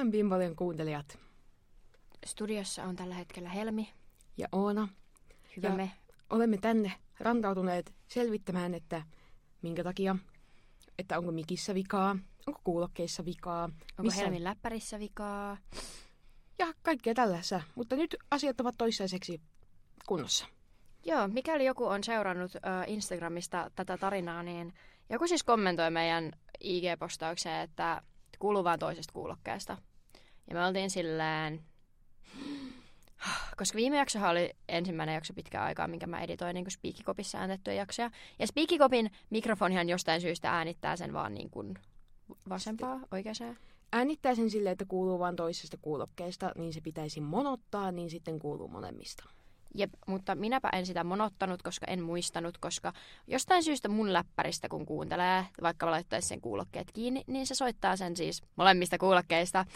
Moi Bimbolien kuuntelijat. Studiossa on tällä hetkellä Helmi. Ja Oona. Hyvä Ja me. Olemme tänne rantautuneet selvittämään, että minkä takia, että onko mikissä vikaa, onko kuulokkeissa vikaa, Onko Helmin läppärissä vikaa? ja kaikkea tällaista. Mutta nyt asiat ovat toistaiseksi kunnossa. Joo, mikäli joku on seurannut ö, Instagramista tätä tarinaa, niin joku siis kommentoi meidän IG-postaukseen, että kuuluu vaan toisesta kuulokkeesta. Ja me oltiin silleen... Koska viime jaksohan oli ensimmäinen jakso pitkään aikaa, minkä mä editoin niin Speakikopissa äänetettyjä jaksoja. Ja Speakikopin mikrofonihan jostain syystä äänittää sen vaan niin kuin vasempaa, oikeaan. Äänittää sen silleen, että kuuluu vain toisesta kuulokkeesta, niin se pitäisi monottaa, niin sitten kuuluu molemmista. Jep, mutta minäpä en sitä monottanut, koska en muistanut, koska jostain syystä mun läppäristä kun kuuntelee, vaikka mä laittaisin sen kuulokkeet kiinni, niin se soittaa sen siis molemmista kuulokkeista.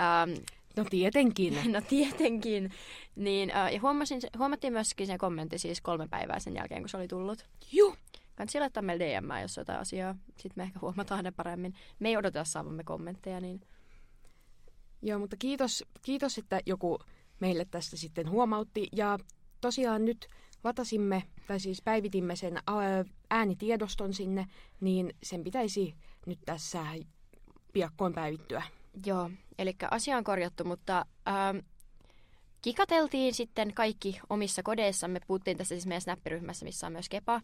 Ähm, No tietenkin. no tietenkin. Niin, äh, ja huomasin, huomattiin myöskin se kommentti siis kolme päivää sen jälkeen, kun se oli tullut. Juh. Kannattaa laittaa meille DM, jos jotain asiaa. Sitten me ehkä huomataan ne paremmin. Me ei odota saavamme kommentteja, niin Joo, mutta kiitos, kiitos, että joku meille tästä sitten huomautti. Ja tosiaan nyt latasimme, tai siis päivitimme sen ää, äänitiedoston sinne, niin sen pitäisi nyt tässä piakkoin päivittyä. Joo, eli asia on korjattu, mutta ähm, kikateltiin sitten kaikki omissa kodeissamme. Puhuttiin tässä siis meidän snappiryhmässä, missä on myös Kepa.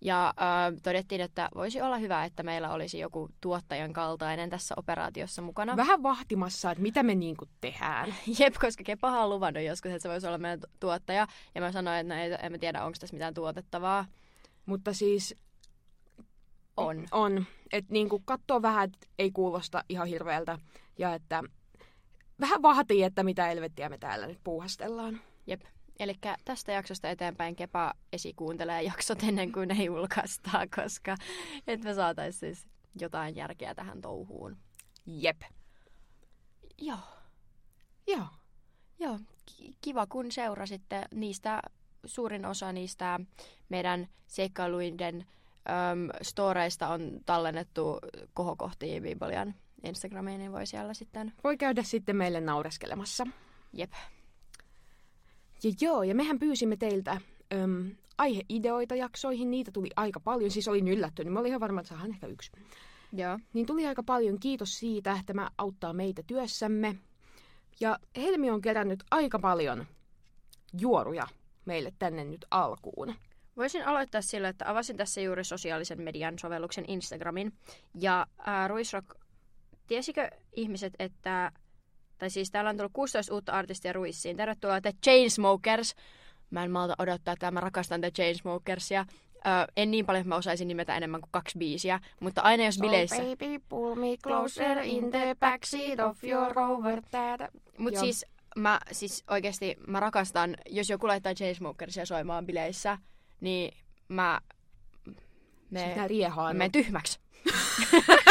Ja äh, todettiin, että voisi olla hyvä, että meillä olisi joku tuottajan kaltainen tässä operaatiossa mukana. Vähän vahtimassa, että mitä me niinku tehdään. Jep, koska Kepahan on luvannut joskus, että se voisi olla meidän tu- tuottaja. Ja mä sanoin, että no, ei, en mä tiedä, onko tässä mitään tuotettavaa. Mutta siis On. on, että niinku katsoo vähän, että ei kuulosta ihan hirveältä. Ja että vähän vaatii, että mitä elvettiä me täällä nyt puuhastellaan. Jep. Eli tästä jaksosta eteenpäin Kepa esikuuntelee jaksot ennen kuin ne julkaistaan, koska et me saataisiin siis jotain järkeä tähän touhuun. Jep. Joo. Joo. Joo, ki- kiva kun seurasitte niistä, suurin osa niistä meidän seikkailuiden äm, storeista on tallennettu kohokohtiin Biblian Instagramiin, niin voi siellä sitten, Voi käydä sitten meille naureskelemassa. jep, Ja joo, ja mehän pyysimme teiltä äm, aiheideoita jaksoihin. Niitä tuli aika paljon. Siis olin yllättynyt. Mä olin ihan varma, että saadaan ehkä yksi. joo. Niin tuli aika paljon. Kiitos siitä. Tämä auttaa meitä työssämme. Ja Helmi on kerännyt aika paljon juoruja meille tänne nyt alkuun. Voisin aloittaa sillä, että avasin tässä juuri sosiaalisen median sovelluksen Instagramin. Ja ää, Ruisrock, tiesikö ihmiset, että... Tai siis täällä on tullut 16 uutta artistia Ruissiin. Tervetuloa The Chainsmokers. Mä en malta odottaa, että mä rakastan The Chainsmokersia. Ö, en niin paljon, että mä osaisin nimetä enemmän kuin kaksi biisiä. Mutta aina jos bileissä... baby, pull me closer in the backseat of your rover. Mutta siis mä siis oikeasti mä rakastan, jos joku laittaa Chainsmokersia soimaan bileissä, niin mä... Me, Sitä riehaa. mä menen tyhmäksi.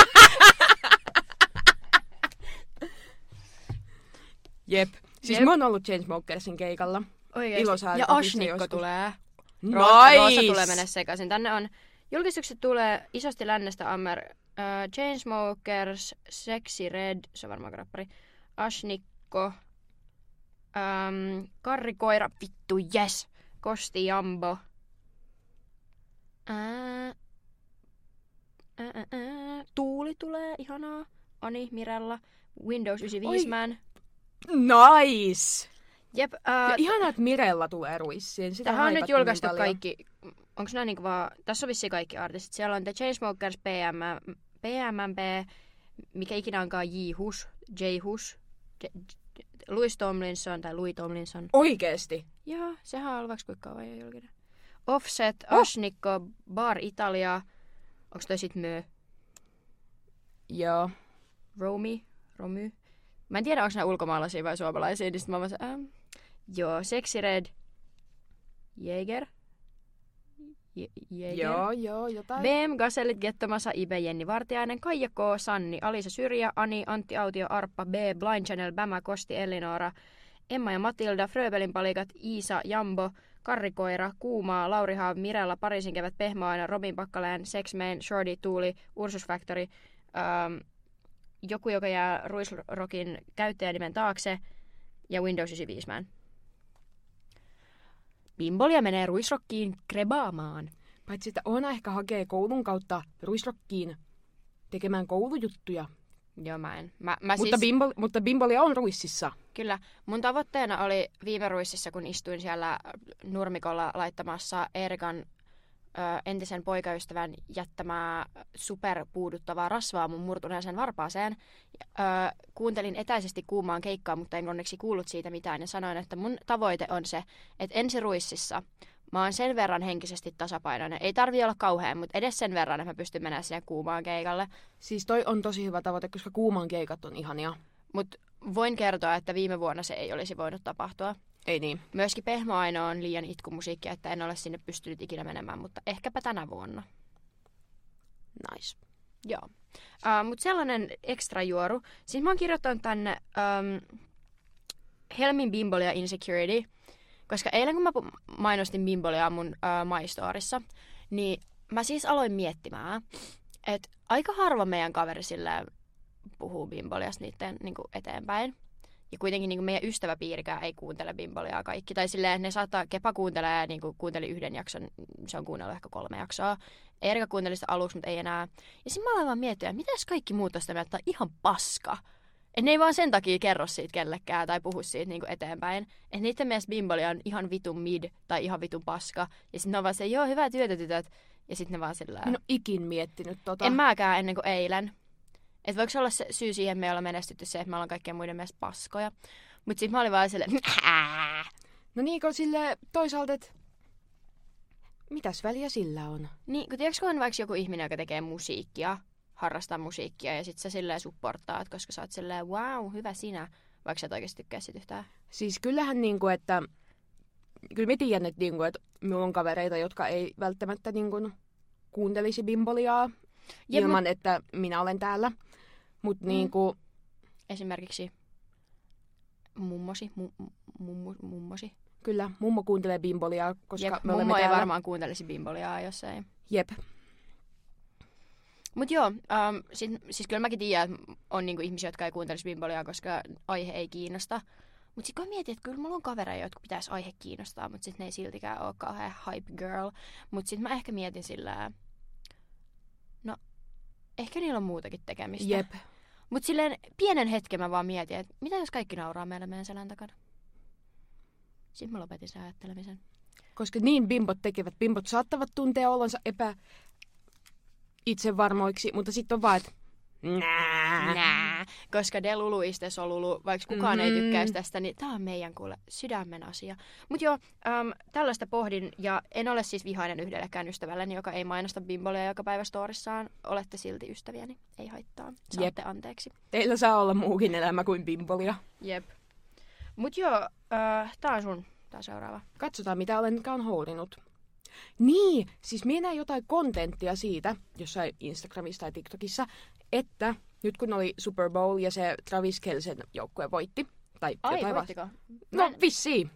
Jep. Siis Jep. mä oon ollut Chainsmokersin keikalla. Oikeesti. Ilosaari Ja Ashnikko tulee. Nice! Roosa, tulee mennä sekaisin. Tänne on, julkistukset tulee isosti lännestä Ammer, uh, Chainsmokers, Sexy Red, se on varmaan rappari, Ashnikko, um, Karrikoira, vittu yes, Kosti Jambo, ää, ää, ää, ää, Tuuli tulee, ihanaa, Ani, Mirella, Windows 95 Oi. Man. Nice! Jep, Ja uh, ihanaa, että Mirella tulee ruissiin. Sitä Tähän on nyt haipattiin julkaistu niin paljon. kaikki, onko nämä niinku vaan, tässä on vissiin kaikki artistit. Siellä on The Chainsmokers, PM, PMMP, mikä ikinä onkaan J. Hus, J. Hus, J, J, Louis Tomlinson tai Louis Tomlinson. Oikeesti? Joo, sehän on ollut vaikka kuinka kauan jo julkinen. Offset, Oh. Ashnikko, Bar Italia, onko toi sit Mö, Joo. Romy, Romy. Mä en tiedä, onko nämä ulkomaalaisia vai suomalaisia, niin sit mä vaan ähm. Joo, Sexy Red, Jäger, J- Jäger. Joo, joo, jotain. BM, Gasellit, Gettomasa, Ibe, Jenni Vartiainen, Kaija K, Sanni, Alisa Syrjä, Ani, Antti Autio, Arppa, B, Blind Channel, Bämä, Kosti, Elinora, Emma ja Matilda, Fröbelin palikat, Iisa, Jambo, Karrikoira, Kuumaa, Lauri Haav, Mirella, Pariisin kevät, Pehmoaina, Robin Pakkaleen, Sexman, Shorty, Tuuli, Ursus Factory, ähm, joku, joka jää Ruisrockin käyttäjänimen taakse ja Windows 95 Man. Bimbolia menee Ruisrockiin krebaamaan. Paitsi, että Oona ehkä hakee koulun kautta Ruisrockiin tekemään koulujuttuja. Joo, mä en. Mä, mä Mutta, siis, Bimbol, mutta Bimbolia on Ruississa. Kyllä. Mun tavoitteena oli viime Ruississa, kun istuin siellä nurmikolla laittamassa Erikan ö, entisen poikaystävän jättämää superpuuduttavaa rasvaa mun murtuneeseen varpaaseen. Ö, kuuntelin etäisesti kuumaan keikkaa, mutta en onneksi kuullut siitä mitään ja sanoin, että mun tavoite on se, että ensi Ruississa mä oon sen verran henkisesti tasapainoinen. Ei tarvi olla kauhean, mutta edes sen verran, että mä pystyn menemään sinne kuumaan keikalle. Siis toi on tosi hyvä tavoite, koska kuuman keikat on ihania. Mutta voin kertoa, että viime vuonna se ei olisi voinut tapahtua. Ei niin. Myöskin Pehmoaino on liian itkumusiikkia, että en ole sinne pystynyt ikinä menemään, mutta ehkäpä tänä vuonna. Nice. Joo. Uh, mutta sellainen ekstra juoru. Siis mä oon kirjoittanut tänne um, Helmin Bimbolia Insecurity, koska eilen kun mä mainostin Bimbolia mun uh, maistoorissa, niin mä siis aloin miettimään, että aika harva meidän kaveri silleen puhuu Bimboliasta niiden niin eteenpäin. Ja kuitenkin niin kuin meidän ystäväpiirikään ei kuuntele Bimboliaa kaikki. Tai silleen ne saattaa, Kepa kuuntelee niin kuin kuunteli yhden jakson, se on kuunnellut ehkä kolme jaksoa. Erika kuunteli sitä aluksi, mutta ei enää. Ja sitten mä aloin vaan miettiä, että mitäs kaikki muut tästä että ihan paska. Et ne ei vaan sen takia kerro siitä kellekään tai puhu siitä niinku eteenpäin. Että niiden mielestä Bimbolia on ihan vitun mid tai ihan vitun paska. Ja sitten ne on vaan se, joo, hyvää työtä tytöt. Ja sitten ne vaan sillä... En ole ikin miettinyt tota. En mäkään ennen kuin eilen. Että voiko se olla se syy siihen, että me ollaan menestytty se, että me ollaan kaikkien muiden mielestä paskoja. Mutta sitten mä olin vaan silleen, No niin, kun sille toisaalta, että mitäs väliä sillä on? Niin, kun tiedätkö, kun on vaikka joku ihminen, joka tekee musiikkia, harrastaa musiikkia ja sitten sä silleen supportaat, koska sä oot silleen, wow, hyvä sinä, vaikka sä et oikeasti tykkää sit yhtään. Siis kyllähän niinku, että... Kyllä mä tiedän, että, niinku, että minulla on kavereita, jotka ei välttämättä niinku, kuuntelisi bimboliaa Ja ilman, mut... että minä olen täällä. Mutta Mm. niinku, Esimerkiksi mummosi, mu, mummu, mummosi. kyllä, mummo kuuntelee bimboliaa, koska Jep, me olemme mummo ei täällä. varmaan kuuntelisi bimboliaa, jos ei. Jep. Mut joo, um, sit, siis kyllä mäkin tiedän, että on niinku ihmisiä, jotka ei kuuntelisi bimboliaa, koska aihe ei kiinnosta. Mut sit kun mietin, että kyllä mulla on kavereja, jotka pitäisi aihe kiinnostaa, mutta sit ne ei siltikään ole kauhean hype girl. Mut sit mä ehkä mietin sillä, no ehkä niillä on muutakin tekemistä. Jep. Mut silleen pienen hetken mä vaan mietin, että mitä jos kaikki nauraa meille meidän selän takana? Sitten mä lopetin sen ajattelemisen. Koska niin bimbot tekevät. Bimbot saattavat tuntea olonsa epä itsevarmoiksi, mutta sitten on vaan, että nää. Nää. Koska Delulu iste solulu, vaikka kukaan mm-hmm. ei tykkäisi tästä, niin tää on meidän kuule sydämen asia. Mut joo, äm, tällaista pohdin, ja en ole siis vihainen yhdellekään ystävälleni, joka ei mainosta bimbolia joka päivä storissaan. Olette silti ystäviäni, ei haittaa. Saatte Jep. anteeksi. Teillä saa olla muukin elämä kuin bimbolia. Jep. Mut joo, äh, tää on sun, tää seuraava. Katsotaan, mitä olenkaan houlinut. Niin, siis minä näin jotain kontenttia siitä, jossain Instagramissa tai TikTokissa, että nyt kun oli Super Bowl ja se Travis Kelsen joukkue voitti, tai Ai, jotain voittiko? vasta- No en- vissiin.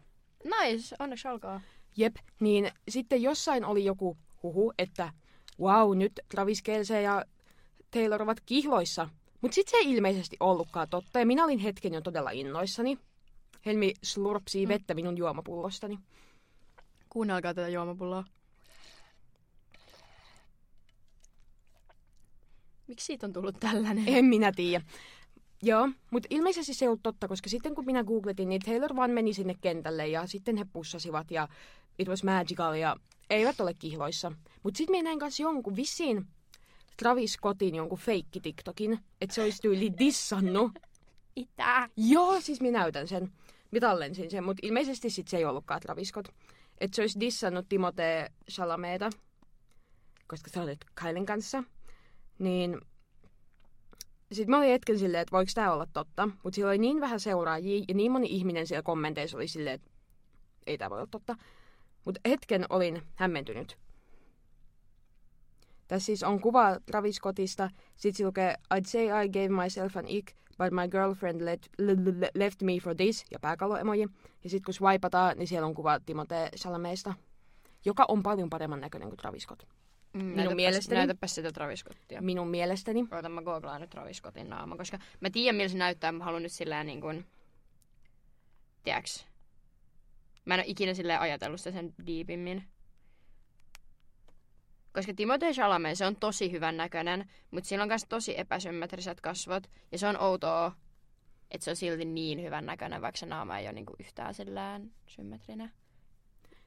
Nice, onneksi alkaa. Jep, niin sitten jossain oli joku huhu, että wow, nyt Travis Kelce ja Taylor ovat kihloissa. Mutta sitten se ei ilmeisesti ollutkaan totta, ja minä olin hetken jo todella innoissani. Helmi slurpsii Mm. vettä minun juomapullostani. Kuunnelkaa tätä juomapulloa. Miksi siitä on tullut tällainen? En minä tiedä. Joo, mutta ilmeisesti se ei ollut totta, koska sitten kun minä googletin, niin Taylor vaan meni sinne kentälle ja sitten he pussasivat ja it was magical ja eivät ole kihloissa. Mutta sitten minä näin kanssa jonkun vissiin Travis Scottin jonkun feikki TikTokin, että se olisi tyyli dissannut. Itä. Joo, siis minä näytän sen. Minä tallensin sen, mutta ilmeisesti sitten se ei ollutkaan Travis Scott. Että se olisi dissannut Timothée Chalameeta, koska se on nyt Kylen kanssa. Niin sitten mä olin hetken silleen, että voiko tämä olla totta. Mutta siellä oli niin vähän seuraajia ja niin moni ihminen siellä kommenteissa oli silleen, että ei tämä voi olla totta. Mutta hetken olin hämmentynyt. Tässä siis on kuva Travis Scottista. Sitten se lukee, I'd say I gave myself an ick, but my girlfriend let, left me for this, ja pääkallo-emoji. Ja sitten kun swipataan, niin siellä on kuva Timothée Chalametista, joka on paljon paremman näköinen kuin Travis Scott. Minun mielestäni. Näytäpä sitä Travis Scottia. Minun mielestäni. Oota, mä googlaan nyt Travis Scottin naama, koska mä tiedän, miltä se näyttää. Mä haluan nyt silleen niin kuin... Tiedäks? Mä en ole ikinä silleen ajatellut sitä sen diipimmin. Koska Timothée Chalamet, se on tosi hyvän näköinen, mutta sillä on myös tosi epäsymmetriset kasvot. Ja se on outoa, että se on silti niin hyvän näköinen, vaikka se naama ei ole niinku yhtään sillään symmetrinen.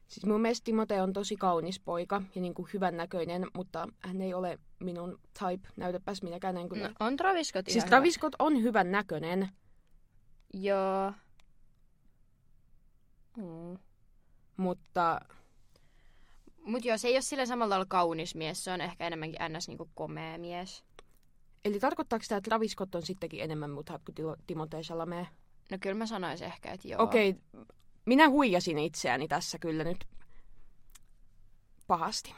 Siis mun mielestä Timote on tosi kaunis poika ja niin kuin hyvän näköinen, mutta hän ei ole minun type. Näytäpäs minäkään en kyllä. No, on Travis Scott siis Travis Scott on hyvän näköinen. Joo. Mm. mutta Mut joo, se ei ole sillä samalla tavalla kaunis mies, se on ehkä enemmänkin ns. Niinku komea mies. eli tarkoittaako tämä, että Travis Scott on sittenkin enemmän mut type kuin Timothée Chalamet? No kyllä mä sanoisin ehkä, että joo. Okei, okay, minä huijasin itseäni tässä kyllä nyt pahasti.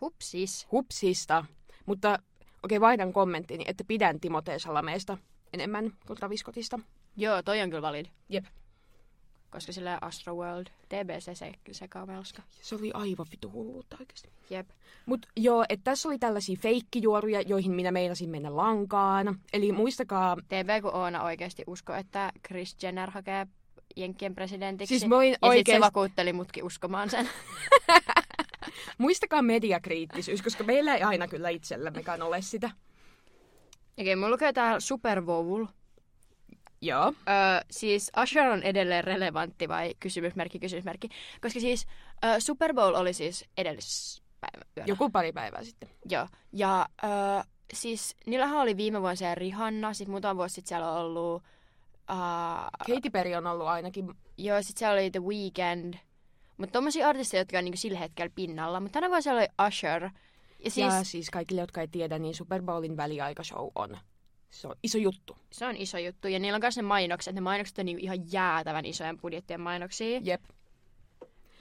Hupsis. Hupsista, mutta okei, okay, vaihdan kommenttini, että pidän Timothée Chalametsta enemmän kuin Travis Scottista. Joo, toi on kyllä valid. Jep. Koska sillä Astroworld, TBC se, sekä melska. Se oli aivan vitu hulluutta oikeasti. Jep. Mut joo, että tässä oli tällaisia feikkijuoruja, joihin minä meinasin mennä lankaan. Eli muistakaa, TB kun Oona oikeasti usko, että Chris Jenner hakee Jenkkien presidentiksi. Siis mä olin ja sit se vakuutteli mutkin uskomaan sen. muistakaa mediakriittisyys, koska meillä ei aina kyllä itsellemmekään ole sitä. Okei, mulla lukee täällä Super Bowl. Joo. Öö, siis Usher on edelleen relevantti vai kysymysmerkki, kysymysmerkki. Koska siis öö, Super Bowl oli siis edellispäivä yöllä. Joku pari päivää sitten. Joo. Ja öö, siis niillähän oli viime vuonna se Rihanna, sitten muutama vuosi sitten siellä on ollut... Uh, Katy Perry on ollut ainakin. joo, sitten siellä oli The Weeknd. Mutta tommosia artisteja, jotka on niinku sillä hetkellä pinnalla. Mutta tänä vuonna siellä oli Usher. Ja siis Ja siis kaikille, jotka ei tiedä, niin Super Bowlin väliaikashow on. Se on iso juttu. se on iso juttu. Ja niillä on myös ne mainokset. Ne mainokset on niinku ihan jäätävän isojen budjettien mainoksia. Jep.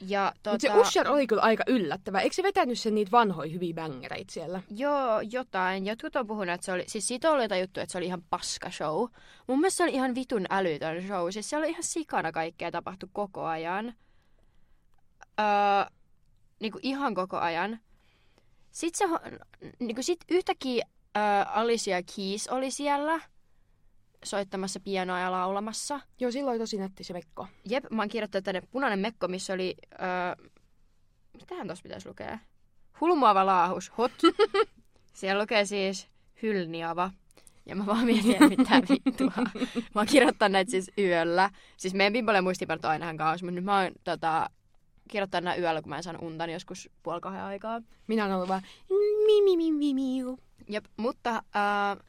Ja tota... Mutta se Usher oli kyllä aika yllättävä. Eikö se vetänyt sen niitä vanhoja hyviä bängereitä siellä? Joo, jotain. Jotkut on puhunut, että se oli, siis siitä oli jotain juttu, että se oli ihan paska show. Mun mielestä se oli ihan vitun älytön show. Siis siellä oli ihan sikana kaikkea tapahtui koko ajan. Öö, niinku ihan koko ajan. Sitten se, niinku sit yhtäkkiä öö, Alicia Keys oli siellä soittamassa pianoa ja laulamassa. Joo, silloin oli tosi nätti se mekko. Jep, mä oon kirjoittanut tänne punainen mekko, missä oli... Öö, mitähän tossa pitäisi lukea? Hulmuava laahus, hot. Siellä lukee siis hylniava. Ja mä vaan mietin, että mitä vittua. Mä oon kirjoittanut näitä siis yöllä. Siis meidän Bimbolle muistiinpanot on aina ihan kaos, mutta nyt mä oon tota, kirjoittanut nämä yöllä, kun mä en saanut unta, niin joskus puoli kahden aikaa. Minä olen ollut vaan mi mi mi mi mi. Jep, mutta äh,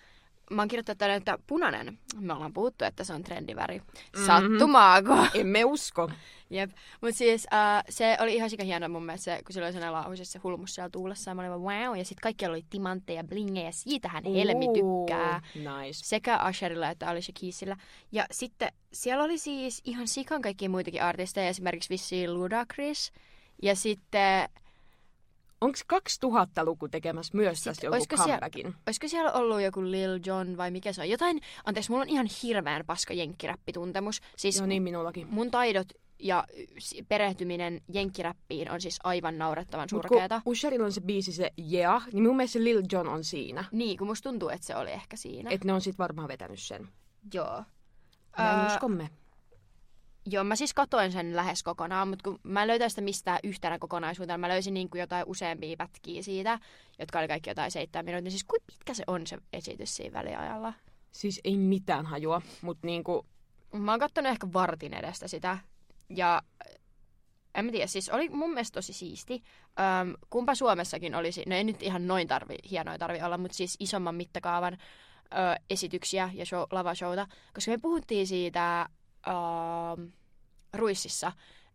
mä oon kirjoittanut tänne, että punainen. Me ollaan puhuttu, että se on trendiväri. Mhm. Sattumaako? Emme usko. Jep. Mutta siis uh, se oli ihan sika hienoa mun mielestä, se, kun sillä oli sellainen lauhus, se hulmus siellä tuulessa. Ja mä olin vaan wow. Ja sitten kaikki oli timantteja, blingejä. Siitähän Helmi tykkää. Nice. Sekä Usherilla että Alicia Keysillä. Ja sitten siellä oli siis ihan sikan kaikkia muitakin artisteja. Esimerkiksi vissiin Ludacris. Ja sitten, Onko 2000-luku tekemässä myös Sitten tästä joku olisiko siellä- comebackin? olisiko siellä ollut joku Lil Jon vai mikä se on? Jotain, anteeksi, mulla on ihan hirveän paska jenkkiräppituntemus. Siis Joo, niin minullakin. mun taidot ja perehtyminen jenkkiräppiin on siis aivan naurettavan Mut kun surkeata. Usherilla on se biisi se Yeah, niin mun mielestä Lil Jon on siinä. Niin, kun musta tuntuu, että se oli ehkä siinä. Et... Että ne on sit varmaan vetänyt sen. Joo. Näin Ää, uskomme. Joo, mä siis katoin sen lähes kokonaan, mutta kun mä en löytänyt sitä mistään yhtenä kokonaisuutena, mä löysin niin kuin jotain useampia pätkiä siitä, jotka oli kaikki jotain seitsemän minuuttia. Siis kuinka pitkä se on se esitys siinä väliajalla? Siis ei mitään hajua, mutta niinku, Mä oon kattonut ehkä vartin edestä sitä. Ja en mä tiedä, siis oli mun mielestä tosi siisti. Öm, kumpa Suomessakin olisi, no ei nyt ihan noin tarvi, hienoja tarvi olla, mutta siis isomman mittakaavan ö, esityksiä ja show, lavashowta. Koska me puhuttiin siitä ö, Ruississa,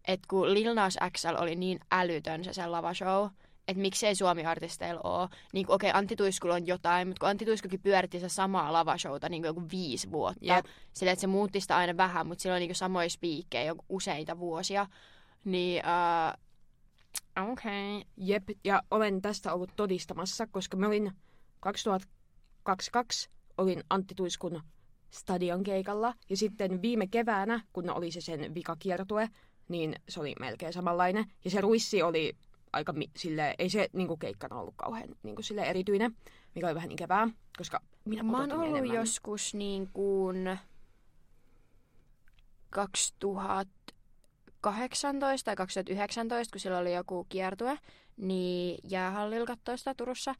että kun Lil Nas XL oli niin älytön se sen lavashow, että miksei Suomi-artisteilla ole. Niin okei, okay, Antti Tuiskulla on jotain, mutta kun Antti Tuiskukin pyöritti sitä samaa lavashowta niin kuin joku viisi vuotta. Jep. Sillä, että se muutti sitä aina vähän, mutta sillä on niin samoja spiikkejä useita vuosia. Niin, uh, okei. Okay. jep, ja olen tästä ollut todistamassa, koska mä olin 2022 olin Antti Tuiskun stadion keikalla, ja sitten viime keväänä, kun oli se sen vikakiertue, niin se oli melkein samanlainen. Ja se ruissi oli aika mi- sille, ei se niinku keikkana ollut kauhean niinku sille erityinen, mikä oli vähän ikävää, koska minä Mä oon ollut enemmän. joskus niin kuin 2018 tai 2019, kun sillä oli joku kiertue, niin jäähallilla katsoi sitä Turussa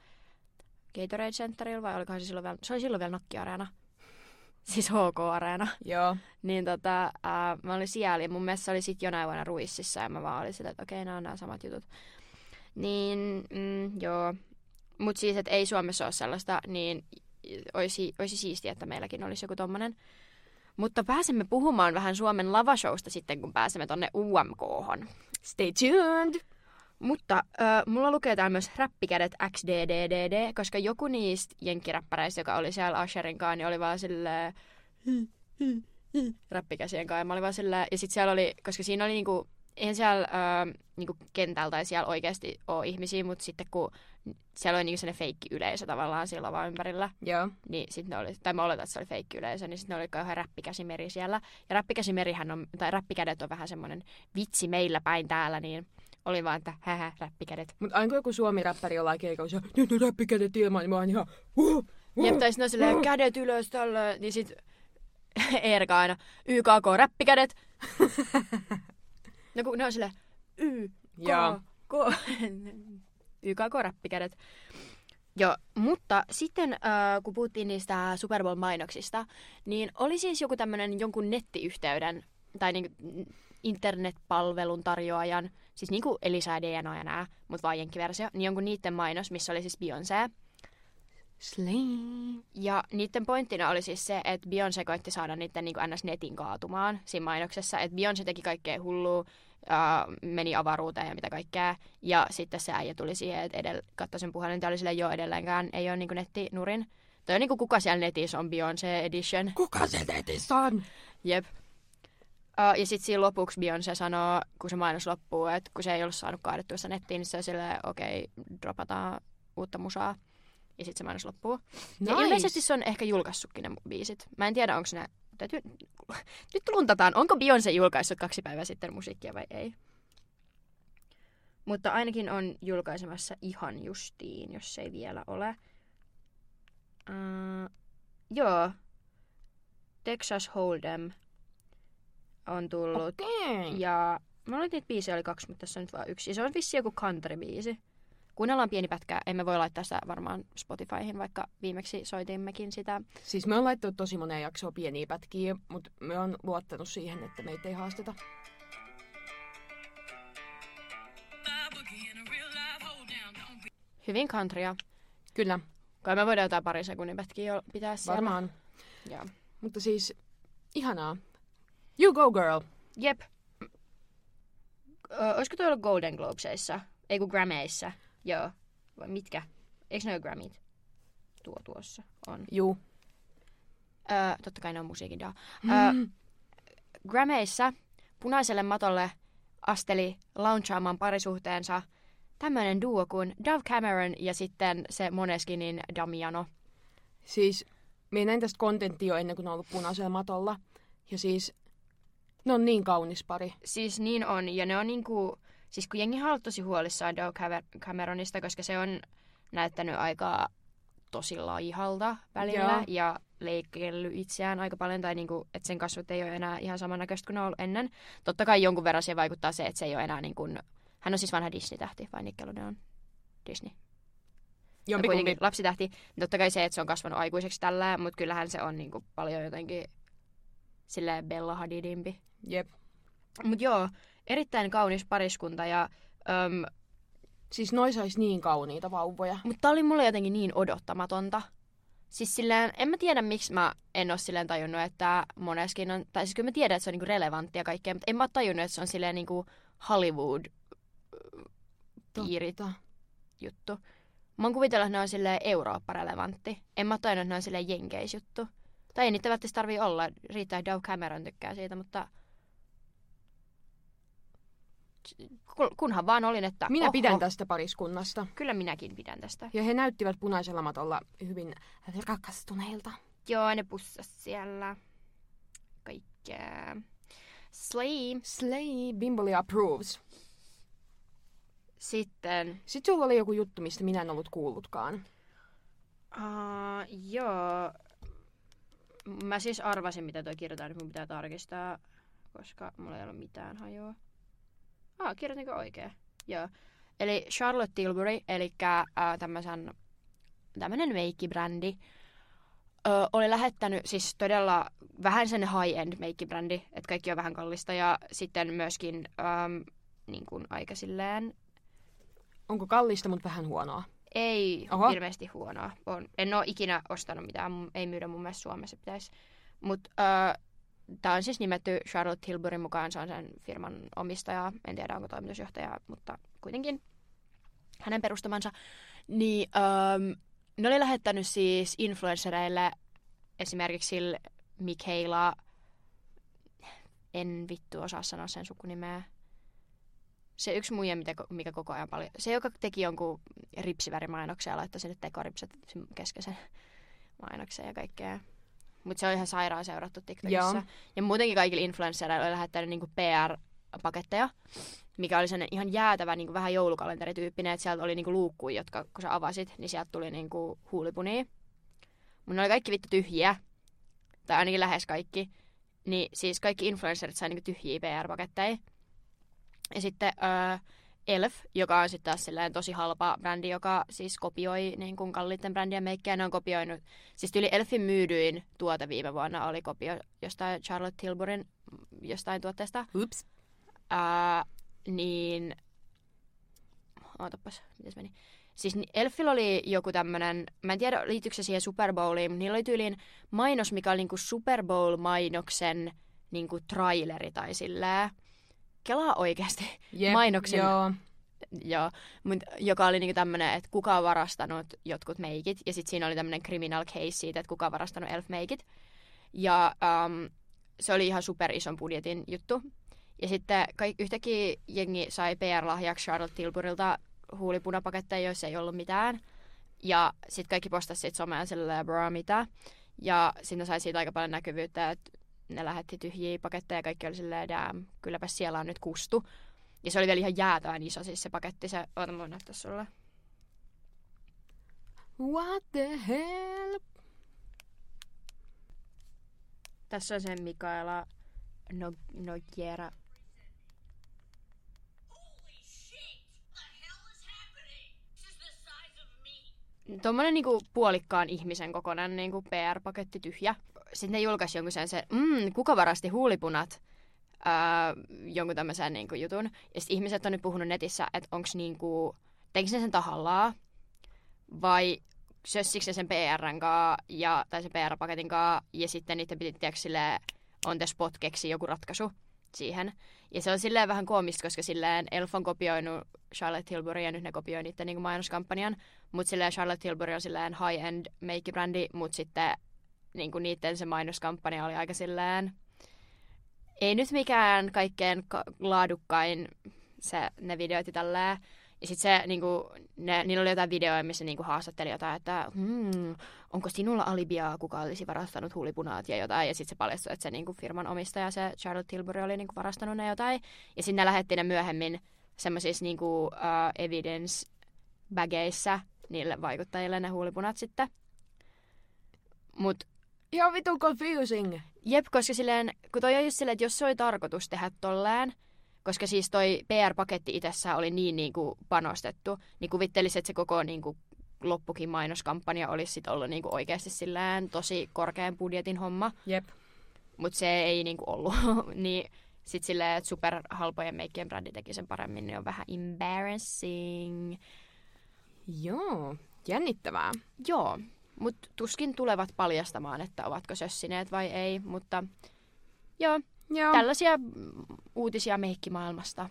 Gatorade Centerillä, vai olikohan se silloin vielä, se oli silloin vielä Nokki-areena. Siis HK-areena. Joo, Niin tota, ää, mä olin siellä ja mun mielestä se oli sit jonain vuonna Ruississa ja mä vaan olin silleen, että okei, nämä on nämä samat jutut. Niin, mm, joo. Mut siis, että ei Suomessa ole sellaista, niin olisi, olisi siistiä, että meilläkin olisi joku tommonen. Mutta pääsemme puhumaan vähän Suomen lavashowsta sitten, kun pääsemme tonne UMKhon. stay tuned! Mutta äh, mulla lukee täällä myös räppikädet XDDDD, koska joku niistä jenkkiräppäreistä, joka oli siellä Asherin kanssa, niin oli vaan silleen räppikäsien kanssa. Ja mä olin vaan silleen, ja sit siellä oli, koska siinä oli niinku, eihän siellä äh, niinku kentällä tai siellä oikeasti ole ihmisiä, mutta sitten kun siellä oli niinku sellainen feikki yleisö tavallaan sillä vaan ympärillä, Joo, niin sitten ne oli, tai mä oletan, että se oli feikki yleisö, niin sitten ne oli kauhean räppikäsimeri siellä. Ja räppikäsimerihän on, tai räppikädet on vähän semmoinen vitsi meillä päin täällä, niin oli vaan, että hähä, räppikädet. mutta aina kun joku suomi-räppäri jollain keikalla, se nyt on räppikädet ilmaan, niin mä oon ihan uh, uh. Jep, tai sitten on silleen, kädet ylös tällä, niin sit Erka aina, YKK, räppikädet. no kun ne on silleen, Y, Joo. K, YKK, räppikädet. Joo, mutta sitten äh, kun puhuttiin niistä Super Bowl-mainoksista, niin oli siis joku tämmöinen jonkun nettiyhteyden tai niinku internetpalvelun tarjoajan, siis niinku Elisa ja DNA ja nää, mutta vaan jenkkiversio, niin jonkun niiden mainos, missä oli siis Beyoncé. Slay. Ja niiden pointtina oli siis se, että Beyoncé koitti saada niiden niin ns. netin kaatumaan siinä mainoksessa. Että Beyoncé teki kaikkea hullua, uh, meni avaruuteen ja mitä kaikkea. Ja sitten se äijä tuli siihen, että edell- katsoi sen puhelin ja oli silleen, joo edelleenkään ei ole niin netti nurin. Toi on niin kuin kuka siellä netissä on Beyoncé Edition. Kuka se netissä on? Jep. Uh, ja sitten siinä lopuksi Beyoncé sanoo, kun se mainos loppuu, että kun se ei ollut saanut kaadettua sitä nettiin, niin se on silleen, okei, okay, dropataan uutta musaa. Ja sitten se mainos loppuu. Nice. Ja ilmeisesti se on ehkä julkaissutkin ne biisit. Mä en tiedä, onko ne... Täytyy... Nyt luntataan, onko Beyoncé julkaissut kaksi päivää sitten musiikkia vai ei. Mutta ainakin on julkaisemassa ihan justiin, jos se ei vielä ole. Uh, joo. Texas Hold'em on tullut. Okei. Ja mä olin, että niitä biisejä oli kaksi, mutta tässä on nyt vain yksi. Ja se on vissi joku country-biisi. Kuunnellaan pieni pätkä. Emme voi laittaa sitä varmaan Spotifyhin, vaikka viimeksi soitimmekin sitä. Siis me on laittanut tosi moneen jaksoa pieniä pätkiä, mutta me on luottanut siihen, että meitä ei haasteta. Hyvin countrya. Kyllä, Kai me voidaan jotain pari sekunnin pätkiä pitää siellä. varmaan. Joo. Mutta siis, ihanaa. You go girl. Jep. Ö, olisiko tuolla Golden Globesissa? Ei kun Grammyissa. Joo. Vai mitkä? Eikö ne ole Grammyt? Tuo tuossa on. Juu. Ö, totta kai ne on musiikin daa. Mm. Grammyissa punaiselle matolle asteli launchaamaan parisuhteensa tämmöinen duo kuin Dove Cameron ja sitten se Moneskinin Damiano. Siis, minä näin tästä kontenttia jo ennen kuin ne on ollut punaisella matolla. Ja siis, ne on niin kaunis pari. Siis niin on, ja ne on niinku, siis kun jengi on ollut tosi huolissaan Caver- Cameronista, koska se on näyttänyt aika tosi laihalta välillä Joo. ja leikkellyt itseään aika paljon, tai niinku, että sen kasvot ei ole enää ihan samannäköistä kuin ne on ollut ennen. Totta kai jonkun verran siihen vaikuttaa se, että se ei ole enää niin kuin, hän on siis vanha Disney-tähti, vai Nickelodeon Disney. Jompikumpi. Lapsitähti. Totta kai se, että se on kasvanut aikuiseksi tällä, mutta kyllähän se on niinku paljon jotenkin silleen Bella Hadidimpi. Jep. Mutta joo, erittäin kaunis pariskunta ja... Öm, Siis noi sais niin kauniita vauvoja. mutta tää oli mulle jotenkin niin odottamatonta. Siis silleen, en mä tiedä miksi mä en oo silleen tajunnut, että moneskin on, tai siis kyllä mä tiedän, että se on niinku relevanttia kaikkea, mutta en mä tajunnut, että se on silleen niinku Hollywood piirit juttu. Mä oon kuvitellut, että ne on silleen Eurooppa-relevantti. En mä tajunnut, että ne on silleen jenkeis-juttu. Tai ei niitä välttämättä tarvii olla. Riittää, että Dove Cameron tykkää siitä, mutta... Kun- Kunhan vaan olin, että Minä oho, pidän tästä pariskunnasta. Kyllä minäkin pidän tästä. Ja he näyttivät punaisella matolla hyvin rakastuneilta. Joo, ne pussas siellä. Kaikkea. Slay. Slay Bimboli approves. Sitten, Sitten sulla oli joku juttu, mistä minä en ollut kuullutkaan. uh, joo, mä siis arvasin, mitä toi kirjoitan, nyt mun pitää tarkistaa, koska mulla ei ole mitään hajoa. Ah, kirjoitinko oikein? Joo. Eli Charlotte Tilbury, eli äh, tämmönen meikkibrändi, oli lähettänyt siis todella vähän sen high-end meikkibrändi, että kaikki on vähän kallista ja sitten myöskin äm, niin kuin aika silleen, Onko kallista, mutta vähän huonoa? Ei Oho. Hirveästi huonoa. On, en ole ikinä ostanut mitään, ei myydä mun mielestä Suomessa pitäisi. Mutta tämä on siis nimetty Charlotte Tilburyn mukaan, se on sen firman omistaja, en tiedä onko toimitusjohtaja, mutta kuitenkin hänen perustamansa. Niin ähm, ne oli lähettänyt siis influenssereille esimerkiksi sille Michaela, en vittu osaa sanoa sen sukunimeä. Se yksi muija, mitä, mikä koko ajan paljon... Se, joka teki jonkun ripsivärimainoksen ja laittoi sinne tekoripset keskeisen mainoksen ja kaikkea. Mutta se on ihan sairaan seurattu TikTokissa. Joo. Ja muutenkin kaikille influenssereille oli lähettänyt niinku PR-paketteja, mikä oli sellainen ihan jäätävä niinku vähän joulukalenterityyppinen, että sieltä oli niinku luukkuja, jotka kun sä avasit, niin sieltä tuli niinku huulipunia. Mutta ne oli kaikki vittu tyhjiä, tai ainakin lähes kaikki. Niin siis kaikki influencerit sai niinku tyhjiä PR-paketteja. Ja sitten öö, Elf, joka on sitten taas silleen tosi halpa brändi, joka siis kopioi niin kuin kalliitten brändien meikkejä. Ne on kopioinut, siis yli Elfin myydyin tuote viime vuonna oli kopio jostain Charlotte Tilburyn jostain tuotteesta. Ups. Ää, niin, ootapas, miten se meni? Siis Elfillä oli joku tämmönen, mä en tiedä liittyykö se siihen Super Bowliin, mutta niillä oli tyyliin mainos, mikä oli niinku Super Bowl-mainoksen niinku traileri tai silleen. Kelaa oikeasti. Jep, Mainoksen- Joo. Joo, mut, joka oli niinku tämmönen, että kuka on varastanut jotkut meikit. Ja sitten siinä oli tämmönen criminal case siitä, että kuka on varastanut elf-meikit. Ja um, se oli ihan super ison budjetin juttu. Ja sitten kaik- yhtäkkiä jengi sai PR-lahjaksi Charlotte Tilburilta huulipunapaketteja, joissa ei ollut mitään. Ja sitten kaikki postasi siitä somea silleen, bro, mitä. Ja sitten sai siitä aika paljon näkyvyyttä, että ne lähetti tyhjiä paketteja ja kaikki oli silleen, damn, kylläpä siellä on nyt kustu. Ja se oli vielä ihan jäätävän iso siis se paketti. Se, oota, mä voin näyttää sulle. What the hell? Tässä on se Mikaela no, Nogiera. Tuommoinen niinku puolikkaan ihmisen kokoinen niinku PR-paketti tyhjä. Sitten ne julkaisi jonkun sen, se, mm, kuka varasti huulipunat? Ää, jonkun tämmöisen niinku jutun. Ja sitten ihmiset on nyt puhunut netissä, että onks niinku, tekikö ne sen tahallaan? Vai sössikö sen PRn kaa, ja, tai sen PR-paketin kaa, ja sitten niiden piti tiedätkö, silleen, on the spot keksiä joku ratkaisu siihen. Ja se on silleen vähän koomista, koska silleen Elf on kopioinut Charlotte Tilbury ja nyt ne kopioi niiden niin mainoskampanjan. Mutta silleen Charlotte Tilbury on silleen high-end meikkibrändi, mutta sitten niin kuin niiden se mainoskampanja oli aika silleen... Ei nyt mikään kaikkein ka- laadukkain se, ne videot ja tälleen. Ja sitten se, niinku, ne, niillä oli jotain videoja, missä niinku haastatteli jotain, että hmm, onko sinulla alibia, kuka olisi varastanut huulipunaat ja jotain. Ja sitten se paljastui, että se niinku, firman omistaja, se Charlotte Tilbury, oli niinku, varastanut ne jotain. Ja sitten ne lähetti ne myöhemmin semmoisissa niinku, uh, evidence bageissa niille vaikuttajille ne huulipunat sitten. Mut Ihan vitun confusing. Jep, koska silleen, kun toi on just silleen, että jos se oli tarkoitus tehdä tolleen, koska siis toi PR-paketti itsessään oli niin, niin kuin panostettu, niin kuvittelisi, että se koko niin kuin, loppukin mainoskampanja olisi sit ollut niin kuin oikeasti silleen tosi korkean budjetin homma, Jep. mutta se ei niin kuin ollut. niin sit silleen, että superhalpojen meikkien brändi teki sen paremmin, niin on vähän embarrassing. Joo. Jännittävää. Joo, mutta tuskin tulevat paljastamaan, että ovatko sössineet vai ei, mutta joo, Joo. Tällaisia uutisia meikkimaailmasta.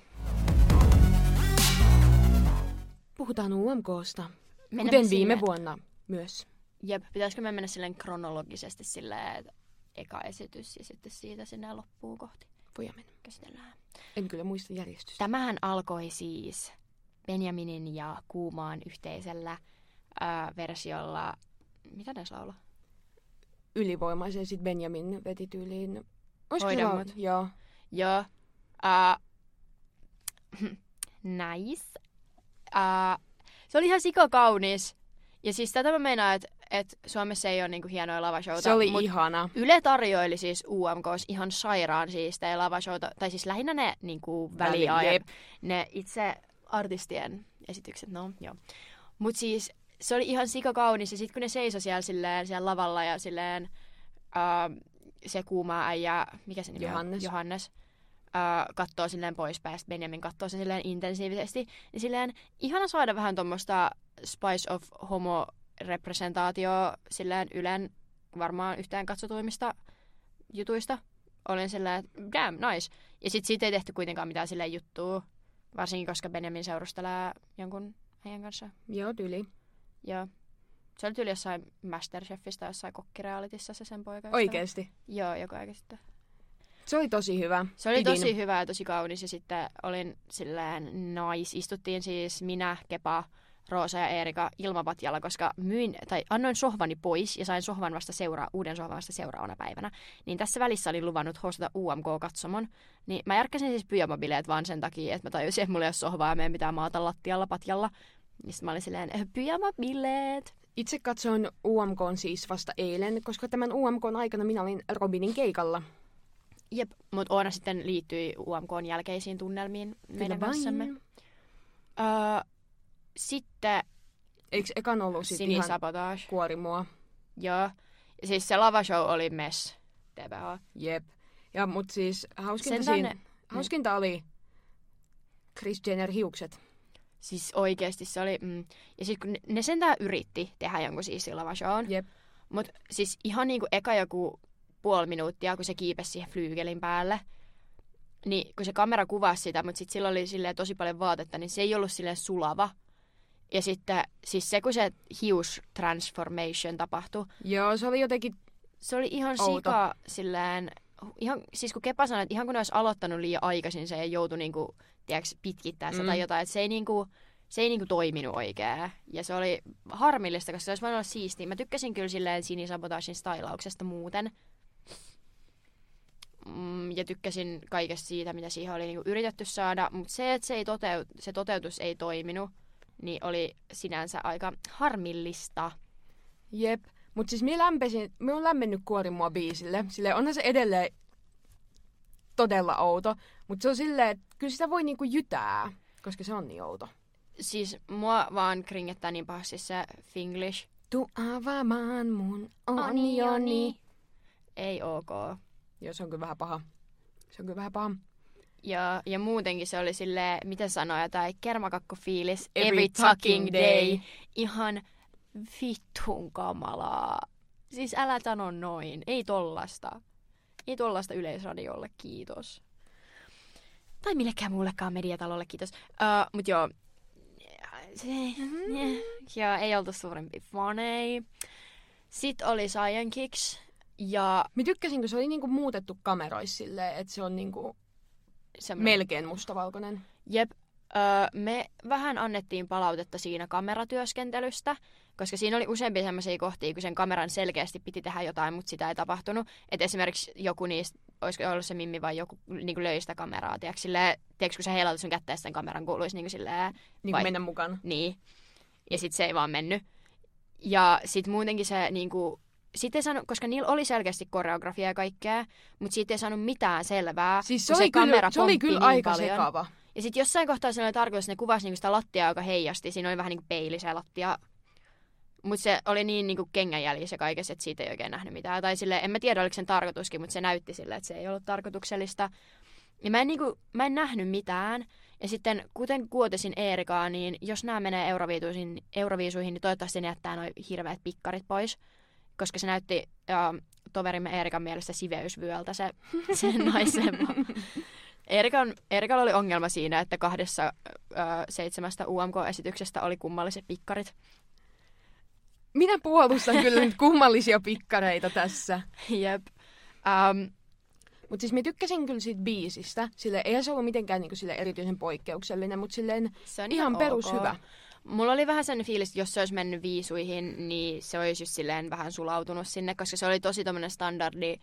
Puhutaan UMKsta. Mennään Kuten sinne. viime vuonna myös. Jep, pitäisikö me mennä silleen kronologisesti silleen, että eka esitys ja sitten siitä sinne loppuun kohti Voidaan mennä. käsitellään. En kyllä muista järjestystä. Tämähän alkoi siis Benjaminin ja Kuumaan yhteisellä ää, versiolla, mitä ne laulaa? Ylivoimaisen sit Benjamin veti tyyliin. Olisiko Hoida mut. Joo. Joo. Uh, nice. ää, se oli ihan sikakaunis. Ja siis tätä mä meinaan, että et Suomessa ei ole niinku hienoja lavashowta. Se oli mut ihana. Yle tarjoili siis UMKs ihan sairaan siistejä lavashowta, tai siis lähinnä ne niinku väliajat, ne itse artistien esitykset, no joo. Mut siis se oli ihan sikakaunis, ja sit kun ne seisoi siellä, silleen, siellä lavalla ja silleen, uh, se kuuma äijä, mikä se nimi Johannes. on? Johannes. Uh, kattoo silleen poispäin, ja sit Benjamin kattoo sen silleen intensiivisesti. Niin silleen ihana saada vähän tuommoista Spice of Homo representaatio silleen Ylen varmaan yhteen katsotuimmista jutuista. Olin silleen, että damn, nice. Ja sit siitä ei tehty kuitenkaan mitään silleen juttua, varsinkin koska Benjamin seurustelee jonkun äijän kanssa. Joo, tyli. Ja se oli tyyli jossain Masterchefistä, jossain kokkirealitissa se sen poika. Oikeesti. Joo, joku aika sitten. Se oli tosi hyvä. Se oli Pidin. tosi hyvä ja tosi kaunis ja sitten olin silleen nice. Istuttiin siis minä, Kepa, Roosa ja Eerika ilmapatjalla, koska myin, tai annoin sohvani pois ja sain sohvan vasta seuraa, uuden sohvan vasta seuraavana päivänä. Niin tässä välissä olin luvannut hostata UMK-katsomon. Niin mä järkkäsin siis pyjamabileet vaan sen takia, että mä tajusin, että mulla ei ole sohvaa ja meidän pitää maata lattialla patjalla. Niin sitten mä olin silleen, "Eh, pyjamabileet. Itse katsoin UMK siis vasta eilen, koska tämän UMK aikana minä olin Robinin keikalla. Jep, mutta Oona sitten liittyi UMKn jälkeisiin tunnelmiin meidän Kyllä kanssamme. vain. Öö, sitten Eikö ekan ollut sit ihan Sinisabotage. kuorimua? Joo. Ja siis se lavashow oli mess. TBH. Jep. Ja mut siis hauskinta, siinä, ne- hauskinta oli Chris Jenner hiukset. Siis oikeesti se oli... Mm. Ja sitten kun ne, ne sentään yritti tehdä jonkun siis lavashown. Jep. Mut siis ihan niinku eka joku puoli minuuttia, kun se kiipesi siihen flyygelin päälle. Niin kun se kamera kuvasi sitä, mutta sitten sillä oli silleen tosi paljon vaatetta, niin se ei ollut silleen sulava. Ja sitten siis se, kun se hius transformation tapahtui, Joo, se oli jotenkin... se oli ihan Outo. sika silleen, ihan, siis kun Kepa sanoi, että ihan kun ne olisi aloittanut liian aikaisin, se ei joutu niinku, tiedätkö, pitkittää sitä Mm. tai jotain, että se ei niinku, se ei niinku toiminut oikein. Ja se oli harmillista, koska se olisi voinut olla siistiä. Mä tykkäsin kyllä silleen Sinisabotagin stylauksesta muuten. Mm, ja tykkäsin kaikesta siitä, mitä siihen oli niinku yritetty saada. Mutta se, että se, ei toteut, se toteutus ei toiminut, niin oli sinänsä aika harmillista. Jep. Mut siis minä lämpesin, minä on lämmennyt kuorimua biisille. Sille onhan se edelleen todella outo. Mutta se on silleen, että kyllä sitä voi niinku jytää, koska se on niin outo. Siis mua vaan kringettää niin pahasti se Finglish. Tu avaamaan mun onioni. Ei ok. Joo, se on kyllä vähän paha. Se on kyllä vähän paha. Ja, ja muutenkin se oli sille miten sanoa, tai kermakakko fiilis Every every, fucking day. day. Ihan vittun kamalaa. Siis älä sano noin. Ei tollasta. Ei tollasta yleisradiolle, kiitos. Tai millekään muullekaan mediatalolle, kiitos. Uh, mut joo. Se, ja ei oltu suurempi fanei. Sitten oli Cyan Kicks. Ja Mä tykkäsin, kun se oli niinku muutettu kameroissa silleen, että se on niinku semmonen- melkein mustavalkoinen. Jep. Öö, me vähän annettiin palautetta siinä kameratyöskentelystä, koska siinä oli useampia sellaisia kohtia, kun sen kameran selkeästi piti tehdä jotain, mutta sitä ei tapahtunut. Et esimerkiksi joku niistä, olisiko ollut se Mimmi vai joku niin löi sitä kameraa, tiedätkö, silleen, tiedätkö kun sä heilautat sun kättä ja sen kameran kuuluisi niin kuin silleen, Niin kuin Vai- mennä mukana. niin. Ja sitten se ei vaan mennyt. Ja sitten muutenkin se niinku, sit ei saanut, koska niillä oli selkeästi koreografia ja kaikkea, mutta siitä ei saanut mitään selvää, Siis se oli, kyllä, kamera se oli kyllä niin aika paljon. sekava. Ja sitten jossain kohtaa siinä oli tarkoitus, että ne kuvasi niinku sitä lattiaa, joka heijasti. Siinä oli vähän niinku peili se lattia. Mutta se oli niin niinku kengänjäljissä kaikessa, että siitä ei oikein nähnyt mitään. Tai sille, en mä tiedä, oliko sen tarkoituskin, mutta se näytti sille, että se ei ollut tarkoituksellista. Ja mä en, niinku, mä en nähnyt mitään. Ja sitten, kuten kuotesin Eerikaa, niin jos nämä menee Euroviisuihin, Euroviisuihin niin toivottavasti ne jättää noin hirveät pikkarit pois. Koska se näytti äh, toverimme Eerikan mielestä siveysvyöltä se, se naisen. Erikan, Erikalla oli ongelma siinä, että kahdessa ö, seitsemästä UMK-esityksestä oli kummalliset pikkarit. Minä puolustan kyllä nyt kummallisia pikkareita tässä. Jep. Um, Mutta siis mä tykkäsin kyllä siitä biisistä. Sille eihän se ollut mitenkään niinku sille erityisen poikkeuksellinen, mutta silleen se on ihan ok. perus hyvä. Mulla oli vähän sen fiilis, että jos se olisi mennyt viisuihin, niin se olisi just silleen vähän sulautunut sinne, koska se oli tosi tommonen standardi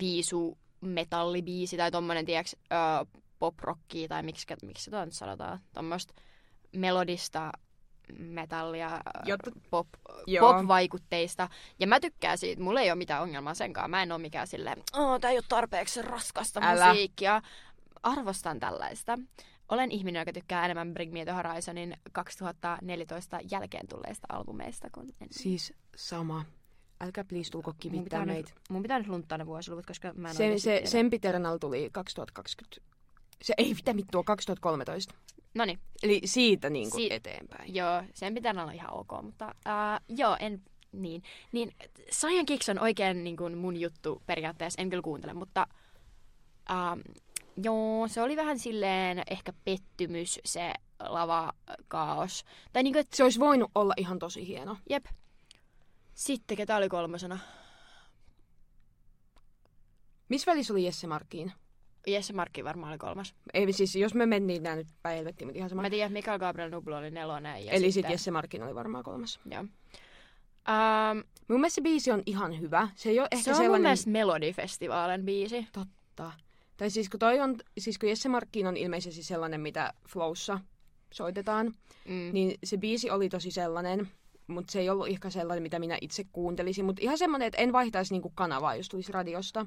viisu metallibiisi tai tommonen, tiedäks, ö, poprocki tai miksi, miksi sitä nyt sanotaan, tommoista melodista metallia, Jotta- pop, Joo. pop-vaikutteista. Ja mä tykkään siitä, mulla ei ole mitään ongelmaa senkaan. Mä en ole mikään silleen, oh, tää ei ole tarpeeksi raskasta Älä. musiikkia. Arvostan tällaista. Olen ihminen, joka tykkää enemmän Bring Me The Horizonin 2014 jälkeen tulleista albumeista kuin ennen. Siis sama. Älkää please tulko mun, kivittää pitää meitä. nyt, mun pitää nyt lunttaa ne vuosiluvut, koska mä en Se, oikeesti se, tiedä. Sempiternal tuli 2020. Se ei mitä mittua 2013. Noniin, Eli siitä niin kuin Si- eteenpäin. joo, sen pitää olla ihan ok, mutta uh, joo, en, niin. Niin Saiyan Kicks on oikein niin kuin mun juttu periaatteessa, en kyllä kuuntele, mutta um, joo, se oli vähän silleen ehkä pettymys se lavakaos. Tai niin kuin, että Se olisi voinut olla ihan tosi hieno. jep. Sitten, ketä oli kolmosena? Missä välissä oli Jesse Markkiin? Jesse Markki varmaan oli kolmas. Ei siis, jos me mentiin nää nyt päin helvettiin, mutta ihan sama. Mä tiedän, Mikael Gabriel Nublu oli nelonen. Ja Eli sitten sitten Jesse Markkin oli varmaan kolmas. Joo. Um, Mun mielestä se biisi on ihan hyvä. Se ei ole ehkä se on mun sellainen... mielestä Melodifestivaalin biisi. Totta. Tai siis kun, toi on, siis kun Jesse Markkiin on ilmeisesti sellainen, mitä Flowssa soitetaan, Mm. niin se biisi oli tosi sellainen, mutta se ei ollut ehkä sellainen, mitä minä itse kuuntelisin. Mutta ihan semmoinen, että en vaihtaisi niinku kanavaa, jos tulisi radiosta.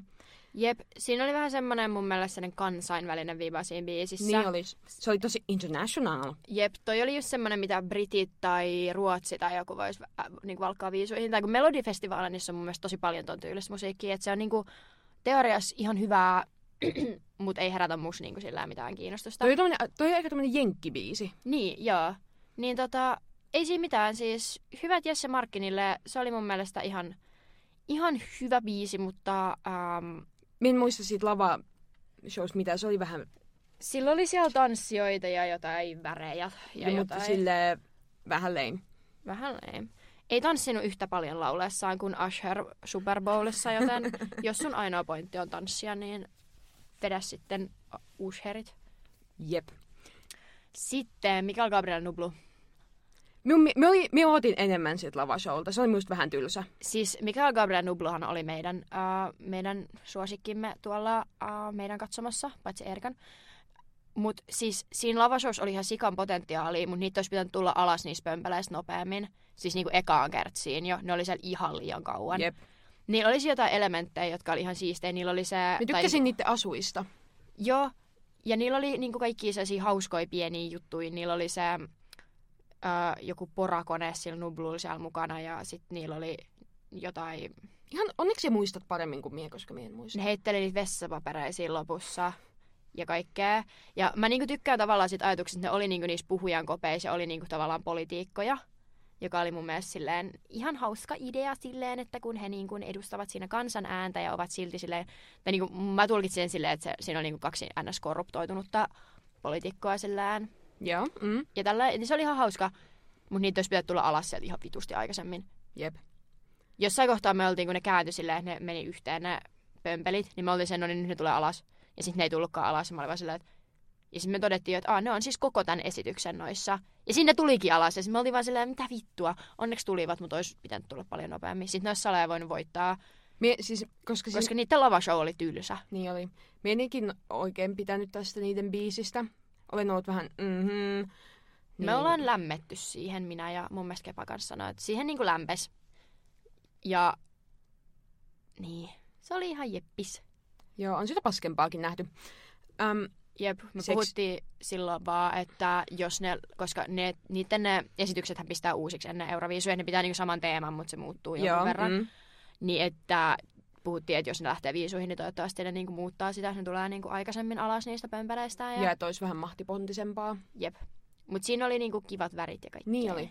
Jep, siinä oli vähän semmoinen mun mielestä sellainen kansainvälinen viiva siinä biisissä. Niin olisi. Se oli tosi international. Jep, toi oli just semmoinen, mitä Britit tai Ruotsi tai joku voisi äh, niinku valkkaa viisuihin. Tai kun Melodifestivaalissa on mun mielestä tosi paljon ton tyylistä musiikkia, että se on niinku teoriassa ihan hyvää, mutta ei herätä musta niinku sillä mitään kiinnostusta. Toi, on tommonen, toi on aika tämmöinen jenkkibiisi. Niin, joo. Niin tota, ei siinä mitään. Siis hyvät Jesse Markkinille, se oli mun mielestä ihan, ihan hyvä biisi, mutta ähm, Mä en muista siitä lava shows mitä se oli vähän, sillä oli siellä tanssijoita ja jotain värejä ja ja mutta jotain. sille vähän lame. Vähän ei. Ei tanssinut yhtä paljon laulessaan kuin Usher Super Bowlissa, joten jos sun ainoa pointti on tanssia, niin vedä sitten Usherit. Jep. Sitten Mikael Gabriel Nublu. Minun, me, oli, me ootin enemmän siitä lavashowlta. Se oli musta vähän tylsä. Siis Mikael Gabriel Nubluhan oli meidän, uh, meidän suosikkimme tuolla uh, meidän katsomassa, paitsi Erkan. Mutta siis siinä lavashows oli ihan sikan potentiaalia, mutta niitä olisi pitänyt tulla alas niistä pömpäleistä nopeammin. Siis niinku ekaan kertsiin jo. Ne oli siellä ihan liian kauan. Jep. Niillä olisi jotain elementtejä, jotka oli ihan siistejä. Niillä oli se... Mä tykkäsin niiden asuista. Joo. Ja niillä oli niinku kaikki sellaisia hauskoja pieniä juttuja. Niillä oli se ö, joku porakone sillä Nublulla siellä mukana ja sitten niillä oli jotain... Ihan onneksi muistat paremmin kuin mie, koska mie en muista. Ne heitteli niitä vessapapereja siinä lopussa ja kaikkea. Ja mä niinku tykkään tavallaan siitä ajatuksesta, että ne oli niinku niissä puhujan kopeissa ja oli niinku tavallaan politiikkoja. Joka oli mun mielestä silleen ihan hauska idea silleen, että kun he niinku edustavat siinä kansan ääntä ja ovat silti silleen, tai niinku, mä tulkitsin sen silleen, että se, siinä on niinku kaksi ns. korruptoitunutta poliitikkoa sillään. Joo. Mm. Ja tällä, niin se oli ihan hauska, mutta niitä olisi pitänyt tulla alas sieltä ihan vitusti aikaisemmin. Jep. Jossain kohtaa me oltiin, kun ne kääntyi silleen, että ne meni yhteen ne pömpelit, niin me oltiin sen, no niin nyt ne tulee alas. Ja sitten ne ei tullutkaan alas, ja mä olin vaan silleen, että... Ja sitten me todettiin, että ne on siis koko tämän esityksen noissa. Ja sinne tulikin alas, ja sitten me oltiin vaan silleen, mitä vittua. Onneksi tulivat, mutta olisi pitänyt tulla paljon nopeammin. Sitten ne olisi saleja voinut voittaa, Mie, siis, koska, siis, koska niiden lavashow oli tylsä. Niin oli. Mie oikein pitänyt tästä niiden biisistä. Olen ollut vähän, mhm. Niin. Me ollaan lämmetty siihen, minä ja mun mielestä Kepa kanssa sanoi, että siihen niinku lämpes. Ja niin, se oli ihan jeppis. Joo, on sitä paskempaakin nähty. Öm, Jep, me Seks- puhuttiin silloin vaan, että jos ne, koska ne, niiden ne esityksethän pistää uusiksi ennen Euroviisuja, ne pitää niinku saman teeman, mutta se muuttuu jonkun joo, verran. Mm. Niin että puhuttiin, että jos ne lähtee viisuihin, niin toivottavasti ne niinku muuttaa sitä, ne tulee niinku aikaisemmin alas niistä pömpeleistä. Ja, Ja että olisi vähän mahtipontisempaa. Jep. Mutta siinä oli niinku kivat värit ja kaikki. Niin oli.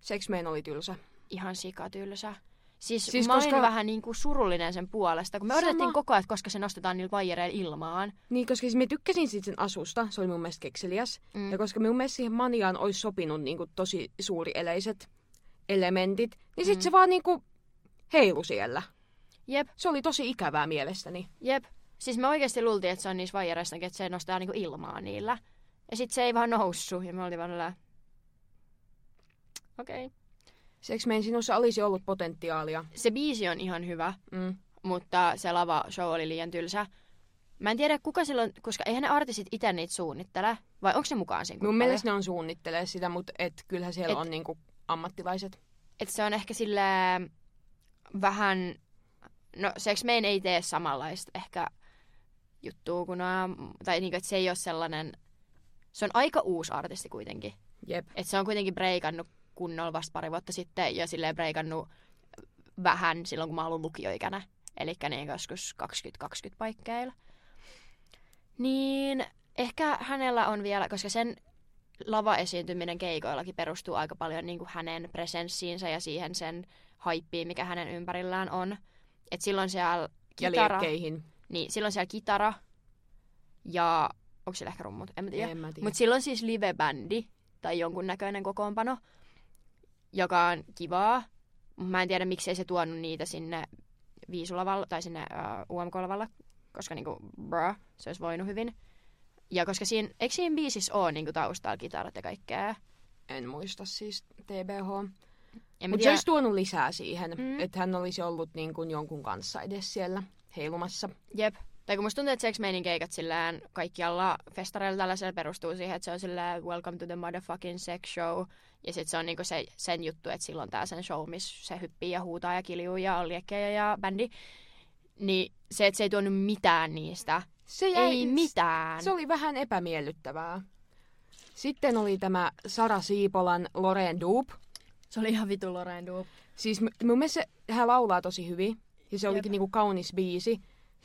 Sex Man oli tylsä. Ihan sikatylsä. Siis, Siis mä koska... koska- olin vähän niinku surullinen sen puolesta, kun me Sama. odotettiin koko ajan, että koska se nostetaan niillä vaijereilla ilmaan. Niin, koska siis me tykkäsin siitä sen asusta. Se oli mun mielestä kekseliäs. Mm. Ja koska mun mielestä siihen maniaan olisi sopinut niin kuin, tosi suuri eleiset elementit, niin sit Mm. se vaan niin kuin, heilu siellä. Jep, Se oli tosi ikävää mielestäni. jep. Siis me oikeasti luultiin, että se on niissä vaijereissa, että se nostaa niinku ilmaa niillä. Ja sitten se ei vaan noussut, ja me oltiin vaan. Okei. Okay. Sex Man sinussa olisi ollut potentiaalia. Se biisi on ihan hyvä, Mm. mutta se lava show oli liian tylsä. Mä en tiedä kuka silloin, koska eihän ne artistit itse niitä suunnittele, vai onko se mukaan siinä? Mun mielestä ne on suunnittelee sitä, mutta et kyllähän siellä Et- on niinku ammattilaiset. että se on ehkä sille vähän, no Sex Main ei tee samanlaista ehkä juttua kuin nämä, tai niinku, että se ei ole sellainen, se on aika uusi artisti kuitenkin. Jep. Että se on kuitenkin breikannut kunnolla vasta pari vuotta sitten ja silleen breikannut vähän silloin, kun mä olin lukioikänä. Eli niin joskus 2020 paikkeilla. Niin ehkä hänellä on vielä, koska sen lava-esiintyminen keikoillakin perustuu aika paljon niin kuin hänen presenssiinsä ja siihen sen haippiin, mikä hänen ympärillään on. Et silloin siellä Ja kitara, liekkeihin. niin, silloin siellä kitara ja onko siellä ehkä rummut, en mä tiedä. En mä tiedä. Mutta silloin siis live-bändi tai jonkunnäköinen kokoonpano, joka on kivaa. Mä en tiedä, miksei se tuonut niitä sinne Viisulavalle tai sinne uh, UMK-lavalle, koska niinku, bruh, se olisi voinut hyvin. Ja koska siinä, eikö siinä biisissä ole niinku taustalla kitarat ja kaikkea? En muista siis TBH. Mutta se olisi tuonut lisää siihen, Mm. että hän olisi ollut niin kuin jonkun kanssa edes siellä heilumassa. Jep. Tai kun musta tuntuu, että Sex Mainin keikat sillään kaikkialla festareilla tällaisella perustuu siihen, että se on silleen welcome to the motherfucking sex show. Ja sit se on niinku se, sen juttu, että silloin tää sen show, missä se hyppii ja huutaa ja kiljuu ja on liekkejä ja bändi. Niin se, että se ei tuonut mitään niistä. Se Ei mitään. Se oli vähän epämiellyttävää. Sitten oli tämä Sara Siipolan Loreen Dupe. Se oli ihan vitu Lorraine Dupe. Siis mun mielestä se, hän laulaa tosi hyvin. Ja se Jep. olikin niinku kaunis biisi.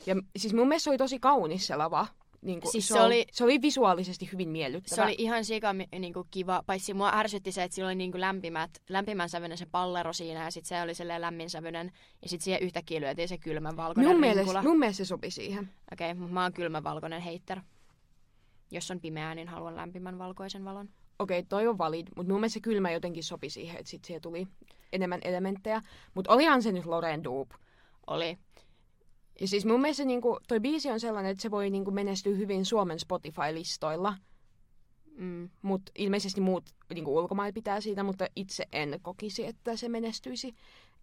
Ja siis mun mielestä se oli tosi kaunis se lava. Niinku, Siis se, se oli- se oli visuaalisesti hyvin miellyttävä. Se oli ihan sika niinku, kiva, paitsi mua ärsytti se, että sillä oli niinku lämpimät, lämpimän sävyinen se pallero siinä ja sitten se oli silleen lämmin sävyinen ja sitten siihen yhtäkkiä lyötiin se kylmän valkoinen mun, rinkula. mielestä, mun mielestä se sopi siihen. Okei, okay, mä oon kylmän valkoinen heitter. Jos on pimeää, niin haluan lämpimän valkoisen valon. Okei, okay, toi on valid, mutta mun mielestä se kylmä jotenkin sopi siihen, että sit siihen tuli enemmän elementtejä. Mutta olihan se nyt Loreen Dupe. Oli. Ja siis mun mielestä niinku, toi biisi on sellainen, että se voi niinku menestyä hyvin Suomen Spotify-listoilla. Mm. Mutta ilmeisesti muut niinku ulkomailla pitää siitä, mutta itse en kokisi, että se menestyisi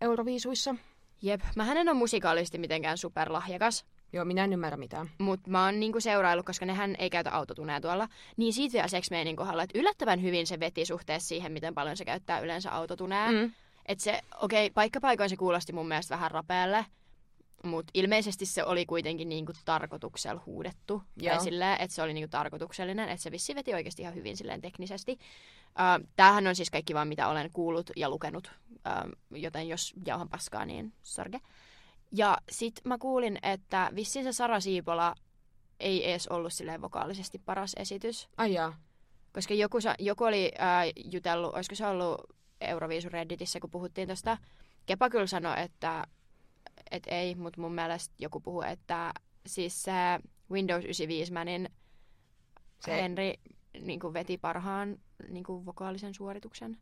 Euroviisuissa. Jep, mä en ole musikaalisesti mitenkään superlahjakas, Joo, minä en ymmärrä mitään. mutta mä oon niinku seuraillut, koska nehän ei käytä autotunea tuolla. Niin siitä vielä Sex Mainin kohdalla, että yllättävän hyvin se veti suhteessa siihen, miten paljon se käyttää yleensä autotunea. Mm. Että se, okei, okay, paikkapaikoin se kuulosti mun mielestä vähän rapealle, mutta ilmeisesti se oli kuitenkin niinku tarkoituksella huudettu. Joo. Tai silleen, että se oli niinku tarkoituksellinen, että se vissi veti oikeasti ihan hyvin silleen teknisesti. Uh, tämähän on siis kaikki vaan mitä olen kuullut ja lukenut, uh, joten jos jauhan paskaa, niin sorge. Ja sit mä kuulin, että vissiin se Sara Siipola ei edes ollut silleen vokaalisesti paras esitys. Ai jaa. Koska joku, sa- joku oli ää, jutellut, olisiko se ollut Euroviisu Redditissä, kun puhuttiin tästä. Kepa kyllä sanoi, että et ei, mutta mun mielestä joku puhui, että siis se Windows 95 Manin Se-. Henry niin kuin veti parhaan niin kuin vokaalisen suorituksen.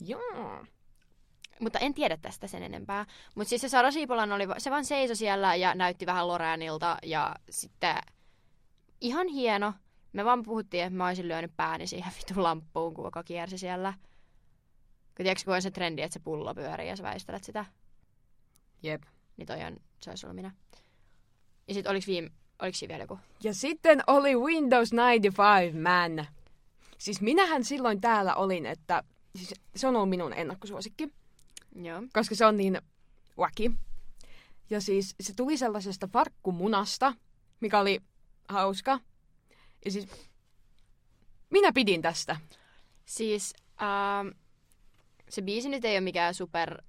Joo. Mutta en tiedä tästä sen enempää. Mutta siis se Sara Siipolan oli, se vaan seisoi siellä ja näytti vähän Loreanilta ja sitten ihan hieno. Me vaan puhuttiin, että mä olisin lyönyt pääni siihen vitun lamppuun, kun joka kiersi siellä. Kun tiedätkö, kun on se trendi, että se pullo pyörii ja sä väistelet sitä, Jep. niin toi on, se olisi ollut minä. Ja sitten oliko, viime, oliko siinä vielä joku? Ja sitten oli Windows 95 Man. Siis minähän silloin täällä olin, että siis se on ollut minun ennakkosuosikki, Joo. koska se on niin wacky. Ja siis se tuli sellaisesta farkkumunasta, mikä oli hauska. Ja siis minä pidin tästä. Siis ähm, se biisi nyt ei ole mikään super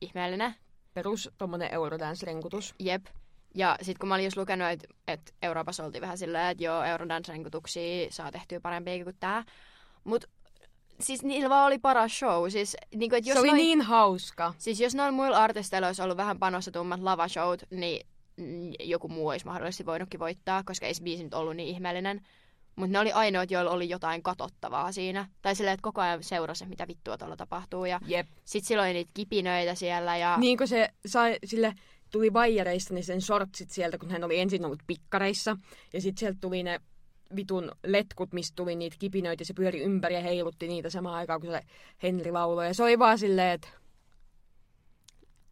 ihmeellinen, Perus tommonen Eurodance-renkutus. Jep. Ja sitten kun mä olin just lukenut, että et Euroopassa oltiin vähän silleen, että joo, Eurodance-renkutuksia saa tehtyä parempia kuin tää. Mut siis niillä vaan oli paras show. Siis, niinku, et jos se oli noi, niin hauska. siis jos noilla muilla artisteilla olisi ollut vähän panostetummat lavashowt, niin mm, joku muu olisi mahdollisesti voinutkin voittaa, koska ei se biisi nyt ollut niin ihmeellinen. Mutta ne oli ainoat, joilla oli jotain katottavaa siinä. Tai silleen, että koko ajan seurasi, mitä vittua tuolla tapahtuu. Ja Jep. sit silloin oli niitä kipinöitä siellä. Ja... Niin kuin se sai, sille tuli vaijareista niin sen shortsit sieltä, kun hän oli ensin ollut pikkareissa. Ja sitten sieltä tuli ne vitun letkut, mistä tuli niitä kipinöitä. Se pyöri ympäri ja heilutti niitä samaan aikaan, kun se Henri lauloi. Ja se oli vaan silleen, että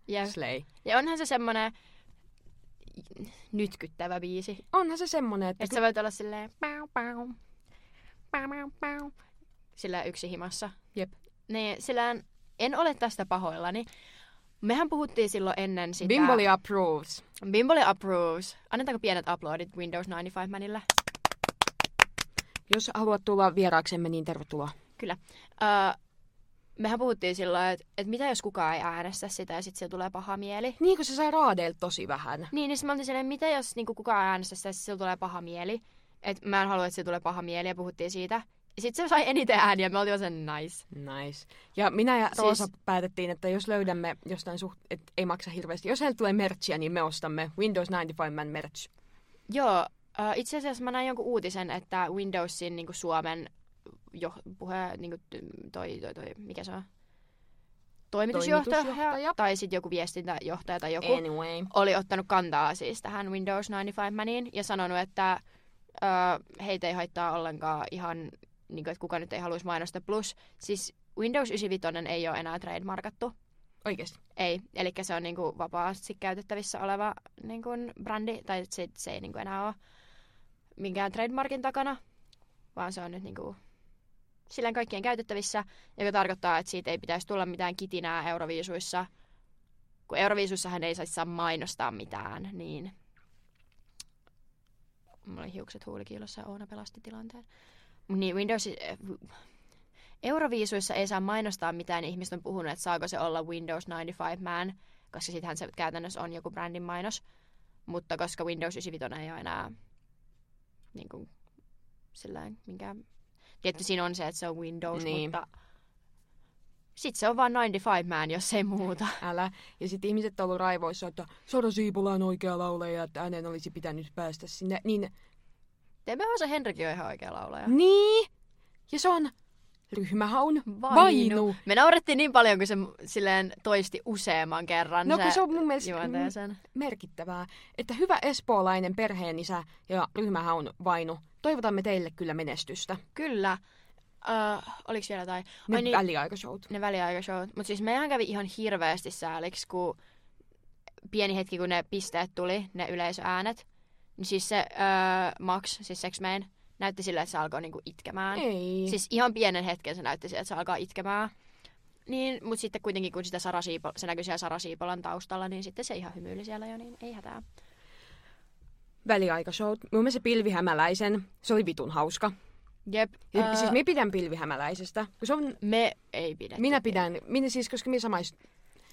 ja slay. Ja onhan se semmoinen, nytkyttävä biisi. Onhan se semmonen, että... Että sä voit olla silleen pau, pau, pau, pau, pau, sillä yksi himassa. Jep. Niin, sillä en ole tästä pahoillani. Mehän puhuttiin silloin ennen sitä... Bimboli approves. Bimboli approves. Annetaanko pienet uploadit Windows 95 Manille? Jos haluat tulla vieraaksemme, niin tervetuloa. Kyllä. Uh, mehän puhuttiin silloin, että et mitä jos kukaan ei äänestä sitä ja sitten sillä tulee paha mieli. Niin kuin se sai raadeilta tosi vähän. Niin, niin mä silleen, mitä jos niinku, kukaan ei äänestä sitä ja sit sillä tulee paha mieli. Et mä en halua, että sillä tulee paha mieli ja puhuttiin siitä. Sitten se sai eniten ääniä, me oltiin sen nice. Nice. Ja minä ja Roosa Siis- päätettiin, että jos löydämme jostain suht, että ei maksa hirveästi. Jos heiltä tulee merchia, niin me ostamme Windows 95 Man merch. Joo, uh, itse asiassa mä näin jonkun uutisen, että Windowsin niinku Suomen jo, puhe, ty- toi, toi, toi, mikä se on? Toimitusjohtaja, Toimitusjohtaja. tai sitten joku viestintäjohtaja tai joku. Anyway. oli ottanut kantaa siis tähän Windows 95 Maniin ja sanonut, että ö, heitä ei haittaa ollenkaan ihan, niin kuin, että kuka nyt ei haluaisi mainostaa. Plus siis Windows 95 ei ole enää trademarkattu. Oikeesti. Ei, eli se on niin kuin, vapaasti käytettävissä oleva niin kuin, brändi, tai se, se ei niin kuin, enää ole minkään trademarkin takana, vaan se on nyt niin kuin, silleen kaikkien käytettävissä, joka tarkoittaa, että siitä ei pitäisi tulla mitään kitinää Euroviisuissa, kun Euroviisuissahan ei saisi saa mainostaa mitään, niin mulla oli hiukset huulikiilossa ja Oona pelasti tilanteen. Niin Windows, eh, Euroviisuissa ei saa mainostaa mitään, niin ihmiset on puhunut, että saako se olla Windows 95 Man, koska sittenhän se käytännössä on joku brändin mainos. Mutta koska Windows 95 ei ole enää niin kuin, sillään, minkään... Tietty siinä on se, että se on Windows, Niin. mutta sitten se on vaan 95 Man, jos ei muuta. Älä. Ja sitten ihmiset on ollut raivoissa, että Sara Siipola on oikea laulaja ja että hänen olisi pitänyt päästä sinne. Niin, Teemme se Henrikin on ihan oikea laulaja. niin. Ja se on ryhmähaun vainu. Me naurettiin niin paljon, kun se silleen toisti useamman kerran No se, kun se on mun mielestä juontaja sen. merkittävää, että hyvä espoolainen perheenisä ja ryhmähaun vainu. Toivotamme teille kyllä menestystä. Kyllä. Uh, oliko vielä tai... Ne Ai niin, väliaikashowt. ne väliaikashowt. Mutta siis meidän kävi ihan hirveästi sääliksi, kun pieni hetki, kun ne pisteet tuli, ne yleisöäänet. Niin siis se uh, Max, siis Sex Man, näytti sille, että se alkoi niinku itkemään. Ei. Siis ihan pienen hetken se näytti siltä, että se alkaa itkemään. Niin, mutta sitten kuitenkin kun sitä Sara Siipo, se näkyi siellä Sara Siipolan taustalla, niin sitten se ihan hymyili siellä jo, niin ei hätää. väliaikashowt. Mun mielestä se pilvihämäläisen, se oli vitun hauska. Jep. Ja, ää, siis me pidän pilvihämäläisestä. Kun se on, me ei pidä. minä pidän, minä siis, koska minä samais...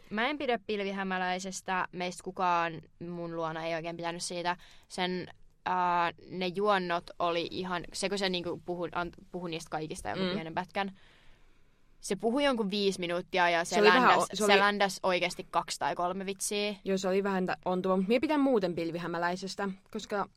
Mä en pidä pilvihämäläisestä. Meistä kukaan mun luona ei oikein pitänyt siitä. Sen ää, ne juonnot oli ihan... Se kun se niinku puhui, an, puhui niistä kaikista jonkun Mm. pienen pätkän. Se puhui jonkun viisi minuuttia ja se, Se vähän ländäs, o- se oli- se ländäs oikeasti kaksi tai kolme vitsiä. Joo, se oli vähän ontuva, mutta minä pidän muuten pilvihämäläisestä, koska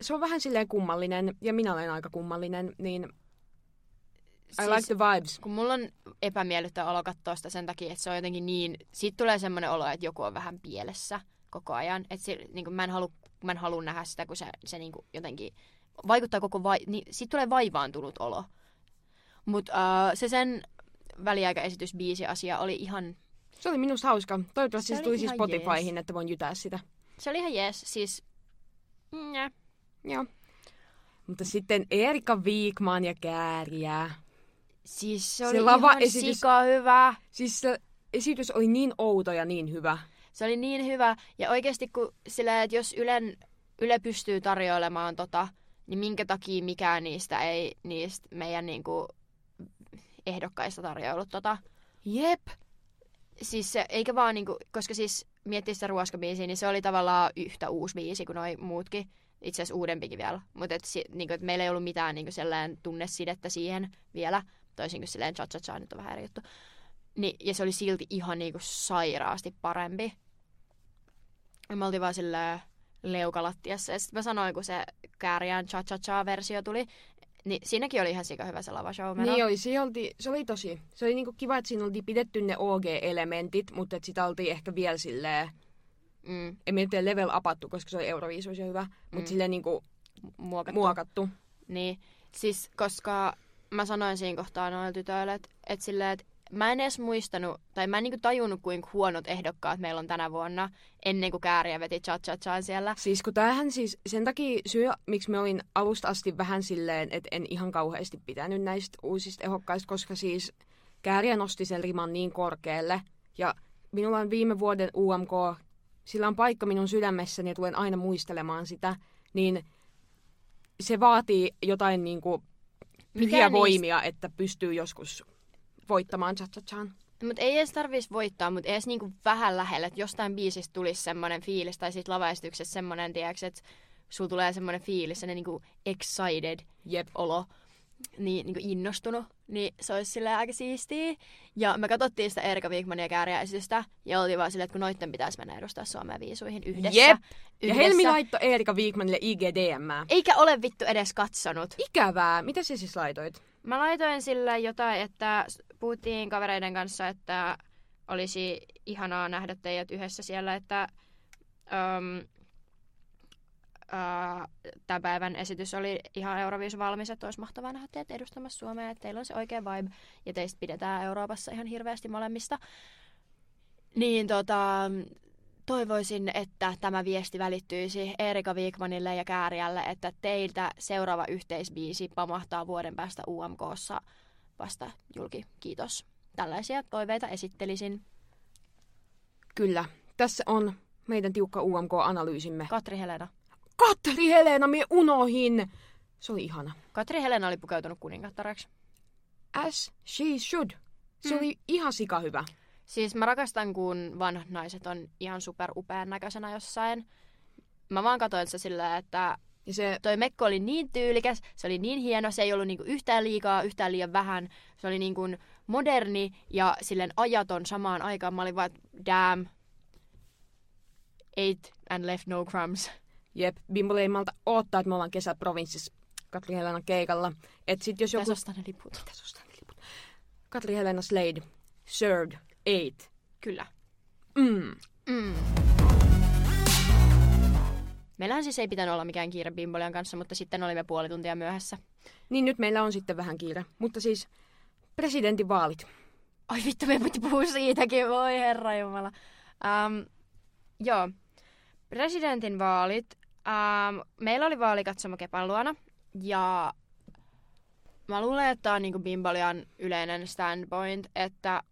se on vähän silleen kummallinen, ja minä olen aika kummallinen, niin I Siis- like the vibes. kun mulla on epämiellyttävä olo katsoa sitä sen takia, että se on jotenkin niin... Siitä tulee semmoinen olo, että joku on vähän pielessä koko ajan. Että se, niin mä, en halu, mä en halua nähdä sitä, kun se, se niin kuin jotenkin vaikuttaa koko... Vai, niin, siitä tulee vaivaantunut olo. Mutta uh, se sen väliaikaesitys biisi asia oli ihan... Se oli minusta hauska. Toivottavasti Se se, oli tulisi ihan Spotifyhin, jees. että voin jytää sitä. Se oli ihan jees. Siis... Nja. Joo. Mutta sitten Erika Viikman ja Kääriä. Siis se Se oli lava ihan esitys- sika hyvä. Siis se esitys oli niin outo ja niin hyvä. Se oli niin hyvä. Ja oikeasti kun sillä, että jos Ylen, Yle pystyy tarjoilemaan tota, niin minkä takia mikään niistä ei niistä meidän niinku ehdokkaista tarjoillut tota. Jep. Siis se, eikä vaan niinku, koska siis miettii sitä ruoskabiisiä, niin se oli tavallaan yhtä uusi biisi kuin noi muutkin. Itse asiassa uudempikin vielä. Mutta et, si, niinku, et meillä ei ollut mitään niinku sellainen tunnesidettä siihen vielä. Toisin kuin silleen cha cha cha nyt on vähän eri juttu. Ni, ja se oli silti ihan niinku sairaasti parempi. Ja me oltiin vaan silleen leukalattiassa. Ja sitten mä sanoin, kun se Kääriän cha cha cha versio tuli, niin siinäkin oli ihan sika hyvä se lavashow Niin oli, se, olti, se oli tosi. Se oli niinku kiva, että siinä oltiin pidetty ne OG-elementit, mutta et sitä oltiin ehkä vielä silleen, Mm, en miettiä level upattu, koska se oli Euroviisuissa hyvä, mutta Mm. silleen niinku muokattu. muokattu. Niin, siis koska mä sanoin siinä kohtaa noille tytöille, että et silleen, että mä en edes muistanut, tai mä en niinku tajunnut, kuinka huonot ehdokkaat meillä on tänä vuonna, ennen kuin Kääriä veti cha cha siellä. Siis kun tämähän siis, sen takia syy, miksi mä olin alusta asti vähän silleen, että en ihan kauheasti pitänyt näistä uusista ehdokkaista, koska siis Kääriä nosti sen riman niin korkealle. Ja minulla on viime vuoden UMK, sillä on paikka minun sydämessäni ja tulen aina muistelemaan sitä, niin se vaatii jotain niin pyhiä Mikään voimia, että pystyy joskus voittamaan cha cha Mutta ei edes tarvitsisi voittaa, mutta edes niinku vähän lähellä, että jostain biisistä tulisi semmoinen fiilis, tai siitä lavaesityksessä semmoinen, että sulla tulee semmoinen fiilis, semmoinen niinku excited Jep. olo, niin, niinku innostunut, niin se olisi sillä aika siistiä. Ja me katsottiin sitä Erika Wigmanin ja Kääriä esitystä, ja oltiin vaan silleen, että kun noitten pitäisi mennä edustaa Suomea viisuihin yhdessä. Jep. Ja yhdessä. Helmi laittoi Eerika Wigmanille IGDM. Eikä ole vittu edes katsonut. Ikävää. Mitä sä siis laitoit? Mä laitoin sille jotain, että puhuttiin kavereiden kanssa, että olisi ihanaa nähdä teidät yhdessä siellä, että um, uh, tämän päivän esitys oli ihan Euroviisu valmis, että olisi mahtavaa nähdä teidät edustamassa Suomea, että teillä on se oikea vibe ja teistä pidetään Euroopassa ihan hirveästi molemmista. Niin tota, toivoisin, että tämä viesti välittyisi Erika Wigmanille ja Kääriälle, että teiltä seuraava yhteisbiisi pamahtaa vuoden päästä UMKssa vasta julki. Kiitos. Tällaisia toiveita esittelisin. Kyllä. Tässä on meidän tiukka UMK-analyysimme. Katri Helena. Katri Helena, me unohin! Se oli ihana. Katri Helena oli pukeutunut kuningattareksi. As she should. Se Mm. oli ihan sika hyvä. Siis mä rakastan, kun vanhat naiset on ihan super upean näköisenä jossain. Mä vaan katsoin se silleen, että Ja se, toi mekko oli niin tyylikäs, se oli niin hieno, se ei ollut niinku yhtään liikaa, yhtään liian vähän. Se oli niinku moderni ja silleen ajaton samaan aikaan. Mä olin vaan, damn, ate and left no crumbs. jep, Bimbo ei malta odottaa, että me ollaan kesäprovinssissa Katri Helenan keikalla. Et sit jos joku... Tässä ostaa ne liput. Tässä ostaa ne liput. Katri Helena Slade. Served. Eight. Kyllä. Mm. Mm. Meillähän siis ei pitänyt olla mikään kiire Bimbolian kanssa, mutta sitten olimme puoli tuntia myöhässä. Niin nyt meillä on sitten vähän kiire. Mutta siis presidentinvaalit. Ai vittu, me piti puhua siitäkin, voi herra jumala. Um, joo, presidentin vaalit. Um, meillä oli vaalikatsomo Kepan luona, ja mä luulen, että tämä on niinku Bimbolian yleinen standpoint, että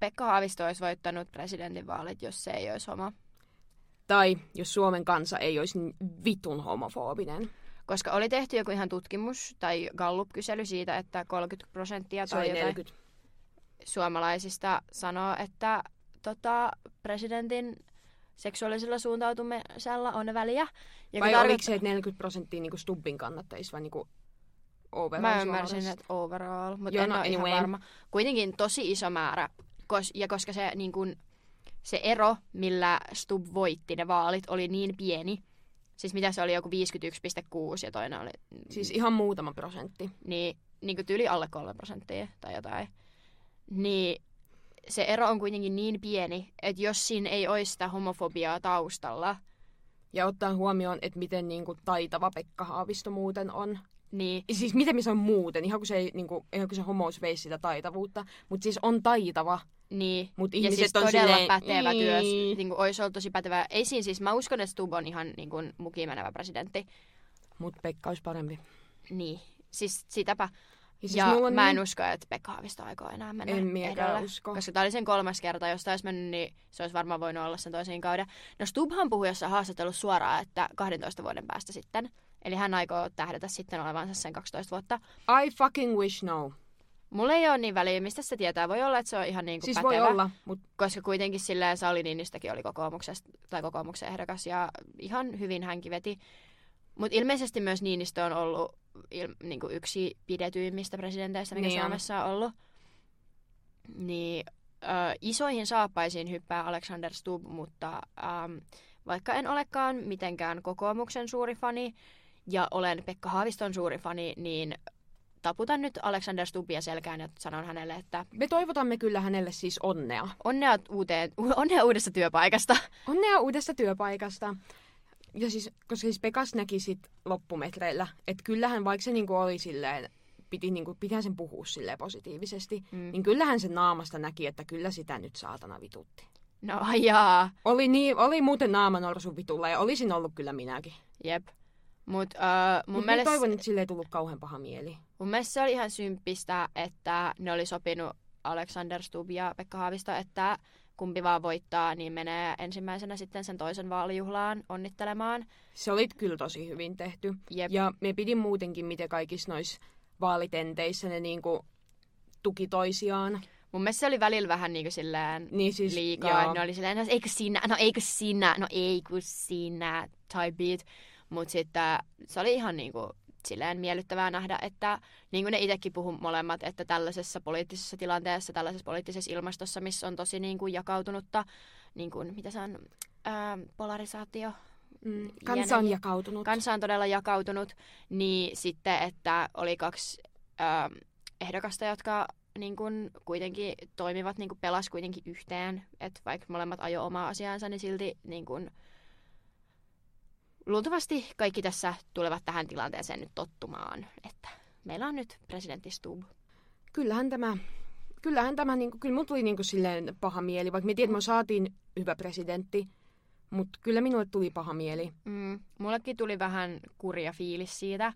Pekka Haavisto olisi voittanut presidentin vaalit, jos se ei olisi homo. Tai jos Suomen kansa ei olisi niin vitun homofobinen. Koska oli tehty joku ihan tutkimus tai Gallup-kysely siitä, että 30 prosenttia Se tai oli jotain 40. suomalaisista sanoo, että tota, presidentin seksuaalisella suuntautumisella on väliä. Ja Vai kun oliko se, että 40 prosenttia niinku Stubbin kannattajista vai niinku overall Mä ymmärsin, että overall, mutta en no ole ihan anyway. varma. Kuitenkin tosi iso määrä, kos, ja koska se, niin kun, se ero, millä Stubb voitti ne vaalit, oli niin pieni, siis mitä se oli, joku 51,6 ja toinen oli Siis ihan muutama prosentti. niin, niin kuin tyyli alle 3 prosenttia tai jotain, niin se ero on kuitenkin niin pieni, että jos siinä ei olisi sitä homofobiaa taustalla, Ja ottaa huomioon, että miten niinku taitava Pekka Haavisto muuten on. niin Siis miten se on muuten, ihan kun se, ei, niinku, ihan kun se homous veisi sitä taitavuutta. Mutta siis on taitava. Niin, Mut ja siis on todella silleen, pätevä "Ii." työ. Niin kuin, olisi ollut tosi pätevä. Ei siinä siis, mä uskon, että Stubb on ihan niin kuin, mukiin menevä presidentti. Mutta Pekka olisi parempi. Niin, siis sitäpä. Ja, siis ja mä en niin... usko, että Pekka Haavisto aikoo enää mennä En ehdolle. usko. Koska tämä oli sen kolmas kerta. Jos tämä olisi mennyt, niin se olisi varmaan voinut olla sen toisen kauden. No Stubbhan puhui jossain haastattelussa suoraan, että 12 vuoden päästä sitten. Eli hän aikoo tähdätä sitten olevansa sen 12 vuotta. I fucking wish no. Mulla ei ole niin väliä, mistä se tietää. Voi olla, että se on ihan niin kuin Siis pätevä. voi olla, mutta Koska kuitenkin silleen Sauli Niinistäkin oli kokoomuksesta, tai kokoomuksen ehdokas ja ihan hyvin hänkin veti. Mutta ilmeisesti myös Niinistö on ollut il, niin kuin yksi pidetyimmistä presidenteistä, mikä Niin on. Suomessa on ollut. Niin ö, isoihin saappaisiin hyppää Alexander Stubb, mutta äm, vaikka en olekaan mitenkään kokoomuksen suuri fani ja olen Pekka Haaviston suuri fani, niin taputan nyt Alexander Stubbia selkään ja sanon hänelle, että me toivotamme kyllä hänelle siis onnea. onnea, uuteen, onnea uudesta työpaikasta. Onnea uudesta työpaikasta. Ja siis, koska siis Pekas näki sit loppumetreillä, että kyllähän vaikka se niinku oli silleen piti, niin pitää sen puhua silleen positiivisesti, Mm. niin kyllähän sen naamasta näki, että kyllä sitä nyt saatana vitutti. No jaa, Oli, niin, oli muuten naama norsu vitulla ja olisin ollut kyllä minäkin. jep. Mut uh, mun, Mutta mielestä, toivon, että sille ei tullut kauhean paha mieli. mun mielestä se oli ihan symppistä, että ne oli sopinut Alexander Stubb ja Pekka Haavisto, että kumpi vaan voittaa, niin menee ensimmäisenä sitten sen toisen vaalijuhlaan onnittelemaan. Se oli kyllä tosi hyvin tehty. Jep. Ja me pidin muutenkin, miten kaikissa noissa vaalitenteissä ne niinku tuki toisiaan. Mun mielestä se oli välillä vähän niin kuin silleen Niin siis, liikaa. joo. Ne oli silleen, no eikö sinä, no eikö sinä, no eikö sinä, type beat. Mutta sitten se oli ihan niinku silleen miellyttävää nähdä, että niin kuin ne itsekin puhuu molemmat, että tällaisessa poliittisessa tilanteessa, tällaisessa poliittisessa ilmastossa, missä on tosi niin kuin jakautunutta, niin kuin, mitä se on, ää, polarisaatio, Mm, kansa on jakautunut. kansa on todella jakautunut, niin sitten, että oli kaksi ää, ehdokasta, jotka niin kun, kuitenkin toimivat, niin kun, pelas kuitenkin yhteen, että vaikka molemmat ajo omaa asiaansa, niin silti niin kun, luultavasti kaikki tässä tulevat tähän tilanteeseen nyt tottumaan, että meillä on nyt presidentti Stubb. Kyllähän tämä, kyllähän tämä niinku, kyllä mun tuli niinku silleen paha mieli, vaikka me tiedät, että me saatiin hyvä presidentti, mutta kyllä minulle tuli paha mieli. Mm, mullekin tuli vähän kurja fiilis siitä,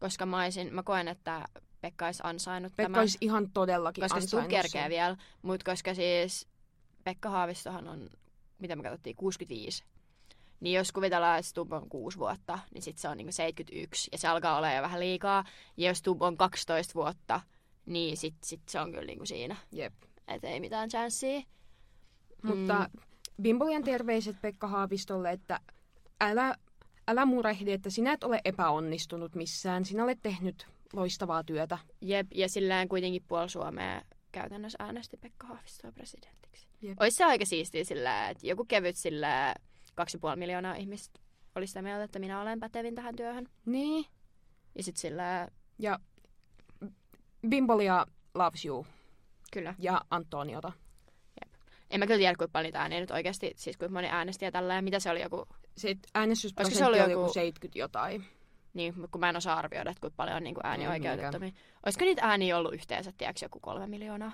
koska mä, olisin, mä koen, että Pekka olisi ansainnut Pekka tämän. olisi ihan todellakin koska ansainnut kerkee sen. vielä, mutta koska siis Pekka Haavistohan on, mitä me katsottiin, 65. Niin jos kuvitellaan, että Stubb on 6 vuotta, niin sitten se on niinku 71 ja se alkaa olla jo vähän liikaa. Ja jos Stubb on 12 vuotta, niin sitten sit se on kyllä niinku siinä. Jep. Että ei mitään chanssiä. Mutta Bimbolian terveiset Pekka Haavistolle, että älä, älä murehdi, että sinä et ole epäonnistunut missään. Sinä olet tehnyt loistavaa työtä. Jep, ja sillään kuitenkin puoli Suomea käytännössä äänesti Pekka Haavistoa presidentiksi. Jep. Olisi se aika siistiä sillä, että joku kevyt sillä 2,5 miljoonaa ihmistä olisi sitä mieltä, että minä olen pätevin tähän työhön. Niin. Ja sitten sillä, Ja Bimbolia loves you kyllä. ja Antoniota. En mä kyllä tiedä, kuinka paljon ääniä nyt oikeasti, siis kuinka moni äänesti ja tällä mitä se oli joku, Olisiko äänestysprosentti se oli joku- joku 70 jotain. niin kun mä en osaa arvioida, että kuinka paljon on niin ääniä En oikeutettomia. Olisiko niitä ääniä ollut yhteensä, tiedätkö, joku kolme miljoonaa?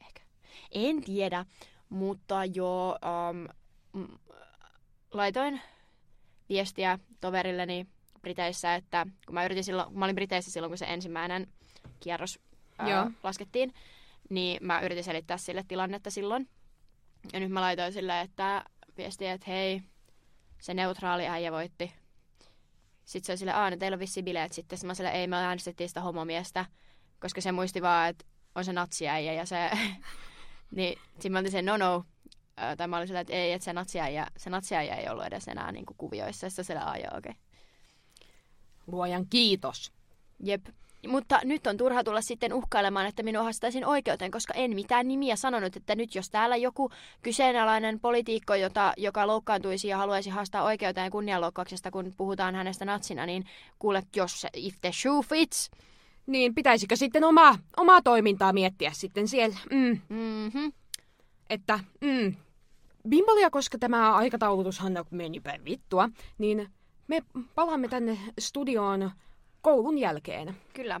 Ehkä. En tiedä, mutta joo, um, laitoin viestiä toverilleni Briteissä, että kun mä, yritin silloin, kun mä olin Briteissä silloin, kun se ensimmäinen kierros ää, Joo. laskettiin, niin mä yritin selittää sille tilannetta silloin. Ja nyt mä laitoin sille, että viestiä, että hei, se neutraali äijä voitti. Sitten se oli silleen, aah, no teillä on vissi bileet sitten. Sitten mä silleen, ei, me äänestettiin sitä homomiestä, koska se muisti vaan, että on se natsiäijä ja se... niin sitten mä olin se, no no. Tai mä olin silleen, että ei, että se natsiäijä, se natsiäijä ei ollut edes enää niin kuin kuvioissa. Se aah, joo, okei. Okay. Luojan kiitos. Jep. Mutta nyt on turha tulla sitten uhkailemaan, että minua haastaisin oikeuteen, koska en mitään nimiä sanonut, että nyt jos täällä joku kyseenalainen poliitikko, jota, joka loukkaantuisi ja haluaisi haastaa oikeuteen kunnianloukkauksesta, kun puhutaan hänestä natsina, niin kuule, jos if the shoe fits. Niin pitäisikö sitten omaa, omaa toimintaa miettiä sitten siellä? Mm. Mm-hmm. että mm, Bimbolia, koska tämä aikataulutushan meni päin vittua, niin me palaamme tänne studioon koulun jälkeen. Kyllä.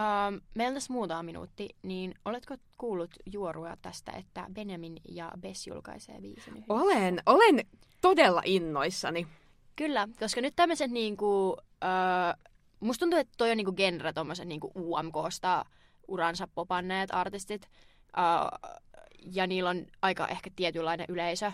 Um, meillä muutama minuutti, niin oletko kuullut juorua tästä, että Benjamin ja Bess julkaisee biisin yhdessä? Olen, olen todella innoissani. Kyllä, koska nyt tämmöiset niinku, öö, musta tuntuu, että toi on niinku genre tommoset niinku UMKsta uransa popanneet artistit. Öö, ja niillä on aika ehkä tietynlainen yleisö.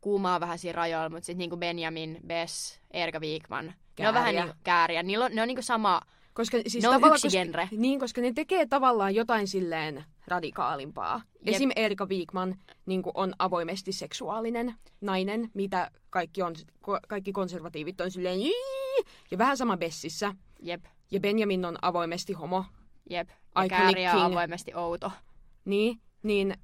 Kuumaa vähän siinä rajoilla, mutta sitten niinku Benjamin, Bess, Erika Wigman. Ne on vähän niinku kääriä. Niillä on, ne on niinku sama, Koska, siis Ne on yksi koska, genre. Niin, koska ne tekee tavallaan jotain silleen radikaalimpaa. Jep. Esim. Erika Wigman niin on avoimesti seksuaalinen nainen, mitä kaikki, on, kaikki konservatiivit on silleen "Jii!" ja vähän sama Bessissä. jep, Ja Benjamin on avoimesti homo. jep. Ja kääriä on avoimesti outo. Niin, niin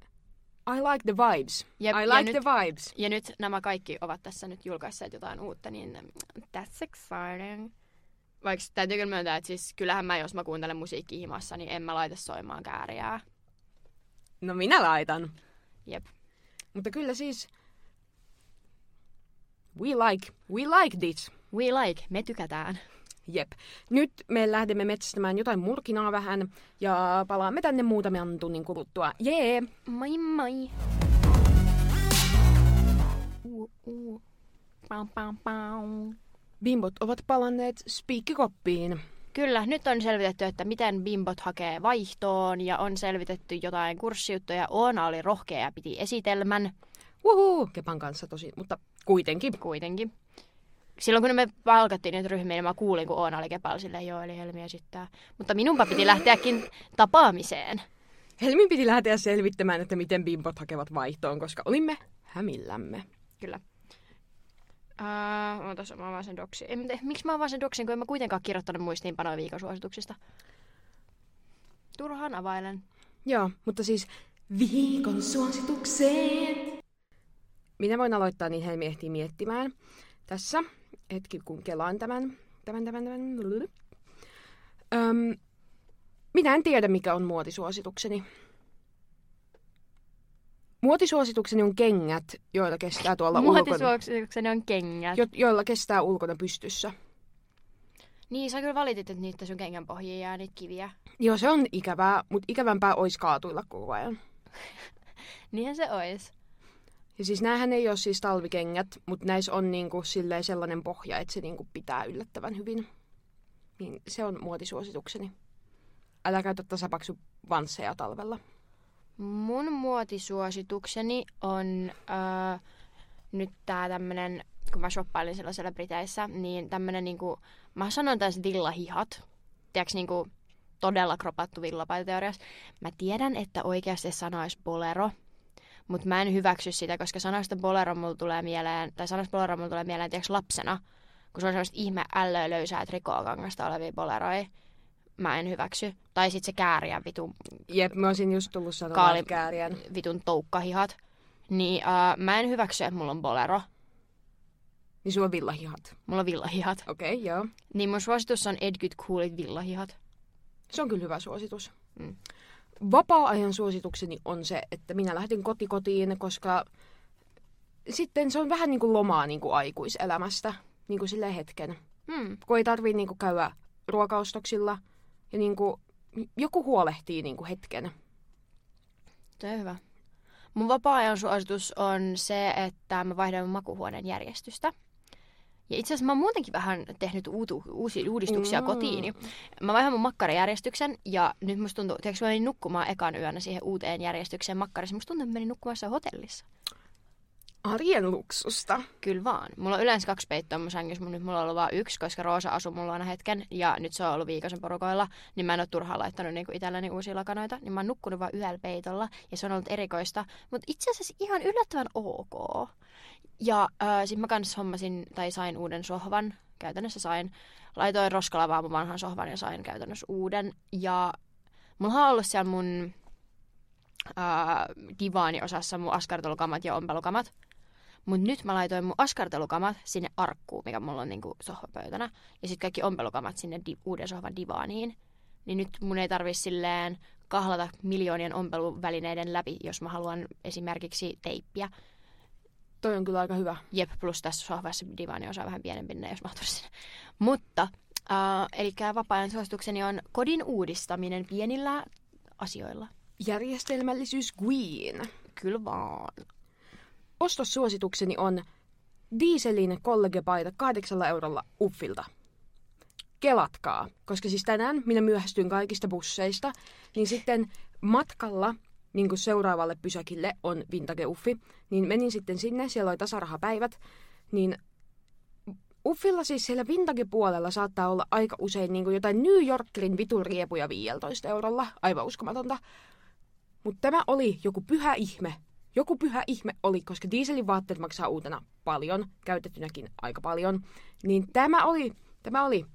I like the vibes. Jep, I ja like nyt- the vibes. Ja nyt nämä kaikki ovat tässä nyt julkaisseet jotain uutta, niin that's exciting. Vaikka täytyy kyllä myöntää, että siis kyllähän mä, jos mä kuuntelen musiikkia himassa, niin en mä laita soimaan kääriää. No minä laitan. Jep. Mutta kyllä siis... We like, we like this. We like, me tykätään. Jep. Nyt me lähdemme metsästämään jotain murkinaa vähän ja palaamme tänne muutaman tunnin kuluttua. Jee! Moi moi! Uh, uh. Pau, pau, pau. Bimbot ovat palanneet spiikkikoppiin. Kyllä, nyt on selvitetty, että miten bimbot hakee vaihtoon ja on selvitetty jotain kurssijuttuja. Oona oli rohkea ja piti esitelmän Uhu, Kepan kanssa tosi, mutta kuitenkin. kuitenkin. Silloin kun me palkattiin niitä ryhmiä, niin mä kuulin, kun Oona oli kepalla silleen, joo, eli Helmi esittää. Mutta minunpa piti lähteäkin tapaamiseen. Helmin piti lähteä selvittämään, että miten bimbot hakevat vaihtoon, koska olimme hämillämme. Kyllä. Uh, otas, mä avaan sen doksin. Ei, mutta miksi mä avaan sen doksin, kun en mä kuitenkaan kirjoittanut muistiinpanoja viikon suosituksista? Turhaan availen. Joo, mutta siis viikon suositukset. Minä voin aloittaa, niin Helmi ehtii miettimään. Tässä, hetki kun kelaan tämän. Tämän, tämän, tämän. Öm, minä en tiedä, mikä on muotisuositukseni. Muotisuositukseni on kengät, joilla kestää tuolla ulkona, Muotisuositukseni on kengät. jo, joilla kestää ulkona pystyssä. Niin, sä kyllä valitit, että niitä sun kengän pohjiin jää niitä kiviä. Joo, se on ikävää, mutta ikävämpää olisi kaatuilla koko ajan. Niinhän se ois. Ja siis näähän ei ole siis talvikengät, mutta näissä on niinku sellainen pohja, että se niinku pitää yllättävän hyvin. Niin se on muotisuositukseni. Älä käytä tasapaksu vansseja talvella. Mun muotisuositukseni on öö, nyt tää tämmönen, kun mä shoppailin sellaisella Briteissä, niin tämmönen niinku, mä sanon tässä villahihat. Tiedätkö niinku todella kropattu villapaitateoriassa. Mä tiedän, että oikeasti sana olisi bolero, mutta mä en hyväksy sitä, koska sanoista bolero mulla tulee mieleen, tai sanoista bolero mulla tulee mieleen, tiedätkö, lapsena, kun se on sellaista ihme ällöä löysää trikookangasta olevia boleroja. Mä en hyväksy. Tai sit se kääriä vitun Jep, mä olisin just tullut sanomaan Kaali- kääriän. vitun toukkahihat. Niin uh, mä en hyväksy, että mulla on bolero. Niin sulla on villahihat. Mulla on villahihat. Okei, okay, joo. Niin mun suositus on Edgyt Coolit villahihat. Se on kyllä hyvä suositus. Mm. Vapaa-ajan suositukseni on se, että minä lähdin kotikotiin, koska sitten se on vähän niin kuin lomaa niin kuin aikuiselämästä, niin kuin silleen hetken. Hmm. Kun ei tarvii niin kuin käydä ruokaostoksilla ja niin kuin, joku huolehtii niin kuin hetken. Toi on hyvä. Mun vapaa-ajan suositus on se, että mä vaihdan makuhuoneen järjestystä. Ja itse asiassa mä oon muutenkin vähän tehnyt uutu, uusia uudistuksia Mm. kotiin. Mä vaihdan mun makkarijärjestyksen ja nyt musta tuntuu, tiedätkö mä menin nukkumaan ekan yönä siihen uuteen järjestykseen makkarissa. Musta tuntuu, että mä menin nukkumaan jossain hotellissa. Arjen luksusta. Kyllä vaan. Mulla on yleensä kaksi peittoa mun sängyssä, mutta nyt mulla on ollut vain yksi, koska Roosa asuu mulla aina hetken ja nyt se on ollut viikosen porukoilla, niin mä en ole turhaan laittanut niinku itselleni uusia lakanoita, niin mä oon nukkunut vain yhdellä peitolla ja se on ollut erikoista, mutta itse asiassa ihan yllättävän ok. Ja äh, sitten mä kanssa hommasin tai sain uuden sohvan, käytännössä sain, laitoin roskalavaan mun vanhan sohvan ja sain käytännössä uuden ja mulla on ollut siellä mun äh, divaaniosassa mun askartelukamat ja ompelukamat. Mutta nyt mä laitoin mun askartelukamat sinne arkkuun, mikä mulla on niinku sohvapöytänä. Ja sitten kaikki ompelukamat sinne di- uuden sohvan divaaniin. Niin nyt mun ei tarvi silleen kahlata miljoonien ompeluvälineiden läpi, jos mä haluan esimerkiksi teippiä. Toi on kyllä aika hyvä. Jep, plus tässä sohvassa divaani osa vähän pienempi, ne, jos mahtuisi sinne. Mutta, äh, eli vapaa-ajan suositukseni on kodin uudistaminen pienillä asioilla. Järjestelmällisyys queen. Kyllä vaan. Ostossuositukseni on dieselin kollegepaita kahdeksalla eurolla uffilta. Kelatkaa, koska siis tänään minä myöhästyin kaikista busseista, niin sitten matkalla niin kuin seuraavalle pysäkille on Vintage Uffi, niin menin sitten sinne, siellä oli tasarahapäivät, niin Uffilla siis siellä Vintage-puolella saattaa olla aika usein niin kuin jotain New Yorkerin vitun riepuja 15 eurolla, aivan uskomatonta. Mutta tämä oli joku pyhä ihme. Joku pyhä ihme oli, koska dieselin vaatteet maksaa uutena paljon, käytettynäkin aika paljon. Niin tämä oli, tämä oli,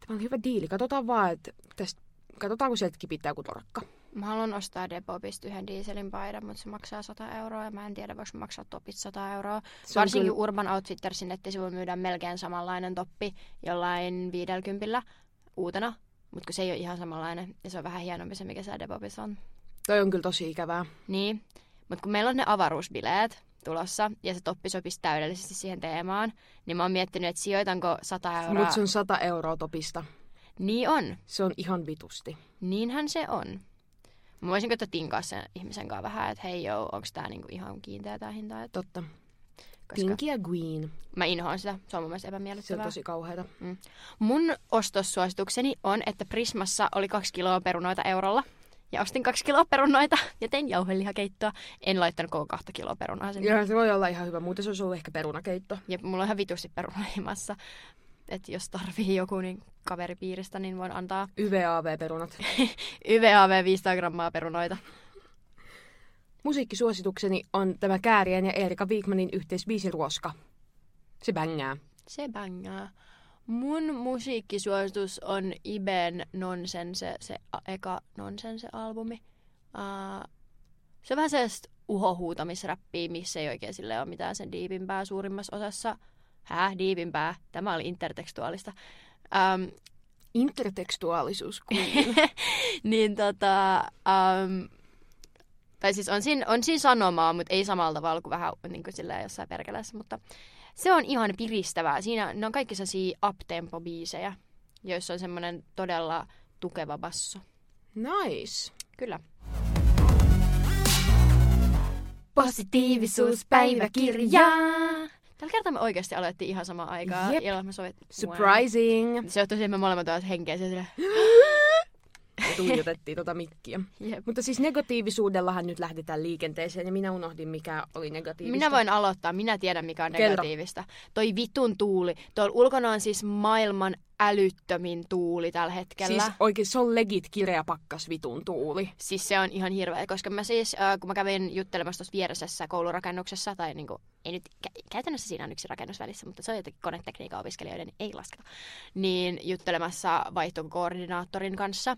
tämä oli hyvä diili. Katsotaan vaan, että tästä, katsotaan kun sieltäkin pitää joku torakka. Mä haluan ostaa Depopista yhden dieselin paidan, mutta se maksaa 100 euroa ja mä en tiedä, voiko maksaa topit 100 euroa. Se Varsinkin kyllä- Urban Outfittersin nettisivuilla myydään melkein samanlainen toppi jollain 50 uutena, mutta kun se ei ole ihan samanlainen ja se on vähän hienompi se, mikä se Depopissa on. Toi on kyllä tosi ikävää. Niin, mutta kun meillä on ne avaruusbileet, tulossa ja se toppi sopisi täydellisesti siihen teemaan, niin mä oon miettinyt, että sijoitanko 100 euroa. Mutta se on 100 euroa topista. Niin on. Se on ihan vitusti. Niinhän se on. Mä voisin koittaa tinkaa sen ihmisen kanssa vähän, että hei joo, onko tää niinku ihan kiinteä tää hinta. Et, Totta. koska Tinkiä Green. mä inhoan sitä, se on mun mielestä Se on epämiellyttävää. tosi kauheata. Mun ostossuositukseni on, että Prismassa oli kaksi kiloa perunoita eurolla. Ja ostin kaksi kiloa perunoita ja tein jauhelihakeittoa. En laittanut koko kahta kiloa perunaa sinne. Ja se voi olla ihan hyvä. Muuten se olisi ollut ehkä perunakeitto. Ja mulla on ihan vitusti perunahimassa. Että jos tarvii joku niin kaveripiiristä, niin voin antaa YVAV-perunat. YVAV 500 grammaa perunoita. Musiikkisuositukseni on tämä Käärien ja Erika Wigmanin yhteisbiisi Ruoska. Se bängää. Se bängää. Mun musiikkisuositus on Iben Nonsense, se eka Nonsense-albumi. Uh, se on vähän sellaista uhohuutamisräppiä, missä ei oikein sille ole mitään sen diipimpää suurimmassa osassa. Häh, diipimpää? Tämä oli intertekstuaalista. Um, Intertekstuaalisuus. Niin tota, um, tai siis on siinä, on siinä sanomaa, mutta ei samalla tavalla kuin vähän niin kuin jossain perkeleessä, mutta se on ihan piristävää. Siinä ne on kaikki sellaisia up-tempo-biisejä, joissa on semmoinen todella tukeva basso. nice. Kyllä. Positiivisuuspäiväkirjaa. Tällä kertaa me oikeasti aloitettiin ihan samaan aikaan. Jep. Ilman me soit... Surprising. Se johtui siihen, me molemmat ovat henkeä. Sille... Ja tuijotettiin tota mikkiä. Jep. Mutta siis negatiivisuudellahan nyt lähdetään liikenteeseen ja minä unohdin mikä oli negatiivista. Minä voin aloittaa. Minä tiedän, mikä on Kerro. negatiivista. Toi vitun tuuli. Tuolla ulkona on siis maailman älyttömin tuuli tällä hetkellä. Siis oikein se on legit kireä pakkas vitun tuuli. Siis se on ihan hirveä, koska mä siis, äh, kun mä kävin juttelemassa tuossa vieressässä koulurakennuksessa, tai niinku, ei nyt, kä- käytännössä siinä on yksi rakennus välissä, mutta se on jotenkin konetekniikan opiskelijoiden, ei lasketa, niin juttelemassa vaihtokoordinaattorin kanssa,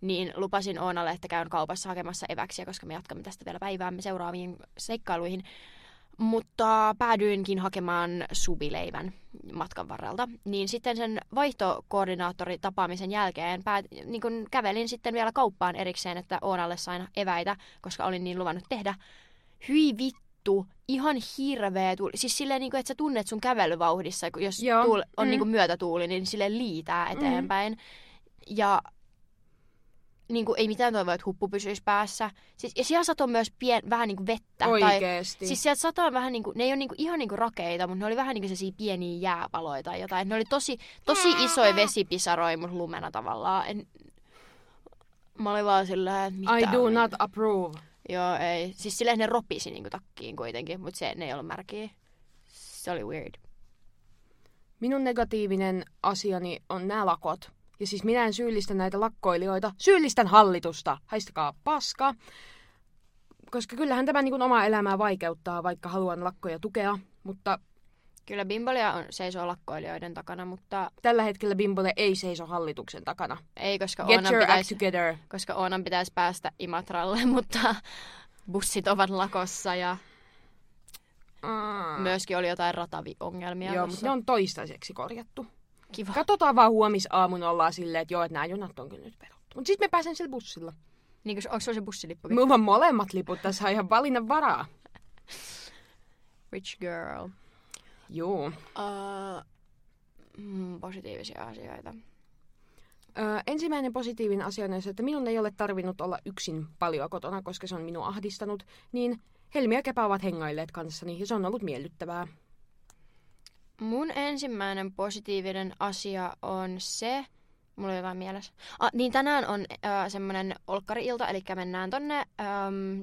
niin lupasin Oonalle, että käyn kaupassa hakemassa eväksiä, koska me jatkamme tästä vielä päiväämme seuraaviin seikkailuihin. Mutta päädyinkin hakemaan subileivän matkan varrelta. Niin sitten sen vaihtokoordinaattori tapaamisen jälkeen päät, niin kun kävelin sitten vielä kauppaan erikseen, että Oonalle sain eväitä, koska olin niin luvannut tehdä. Hyi vittu, ihan hirveä tuuli. Siis silleen, niin kuin, että sä tunnet sun kävelyvauhdissa, kun jos Joo, tuul, on mm. niin kuin myötätuuli, niin sille liitää eteenpäin. Ja niin kuin, ei mitään toivoa, että huppu pysyisi päässä. Siis, ja siellä satoi myös pien, vähän niin kuin vettä. Oikeesti. Tai, siis sieltä satoi vähän niin kuin, ne ei ole niin kuin, ihan niin kuin rakeita, mutta ne oli vähän niin kuin sellaisia pieniä jääpaloja tai jotain. Ne oli tosi, tosi isoja vesipisaroja mun lumena tavallaan. En, mä olin vaan sillä että mitä I do on not approve. Joo, ei. Siis silleen ne ropisi niin kuin takkiin kuitenkin, mutta se, ne ei ollut märkiä. Se oli weird. Minun negatiivinen asiani on nämä lakot. Ja siis minä en syyllistä näitä lakkoilijoita, syyllistän hallitusta. Haistakaa paska. Koska kyllähän tämä niin kuin omaa elämää vaikeuttaa, vaikka haluan lakkoja tukea. Mutta Kyllä Bimbolia on, seisoo lakkoilijoiden takana, mutta tällä hetkellä Bimbole ei seiso hallituksen takana. ei, koska Get Oonan your act pitäisi, together. koska Oonan pitäisi päästä Imatralle, mutta bussit ovat lakossa ja Mm. myöskin oli jotain rataviongelmia. Joo, mutta ne on toistaiseksi korjattu. Kiva. Katsotaan vaan huomisaamun ollaan silleen, että joo, että nämä junat on kyllä nyt peruttu. Mutta sitten me pääsen sillä bussilla. Niin, onko se bussilippu? Mulla on molemmat liput, tässä on ihan valinnan varaa. Rich girl. Joo. Uh, mm, positiivisia asioita. Ö, ensimmäinen positiivinen asia on se, että minun ei ole tarvinnut olla yksin paljon kotona, koska se on minua ahdistanut, niin Helmi ja Kepä ovat hengailleet kanssani ja se on ollut miellyttävää. Mun ensimmäinen positiivinen asia on se, mulla on jotain mielessä. Ah, niin tänään on äh, semmoinen olkkari-ilta, eli mennään tonne ähm,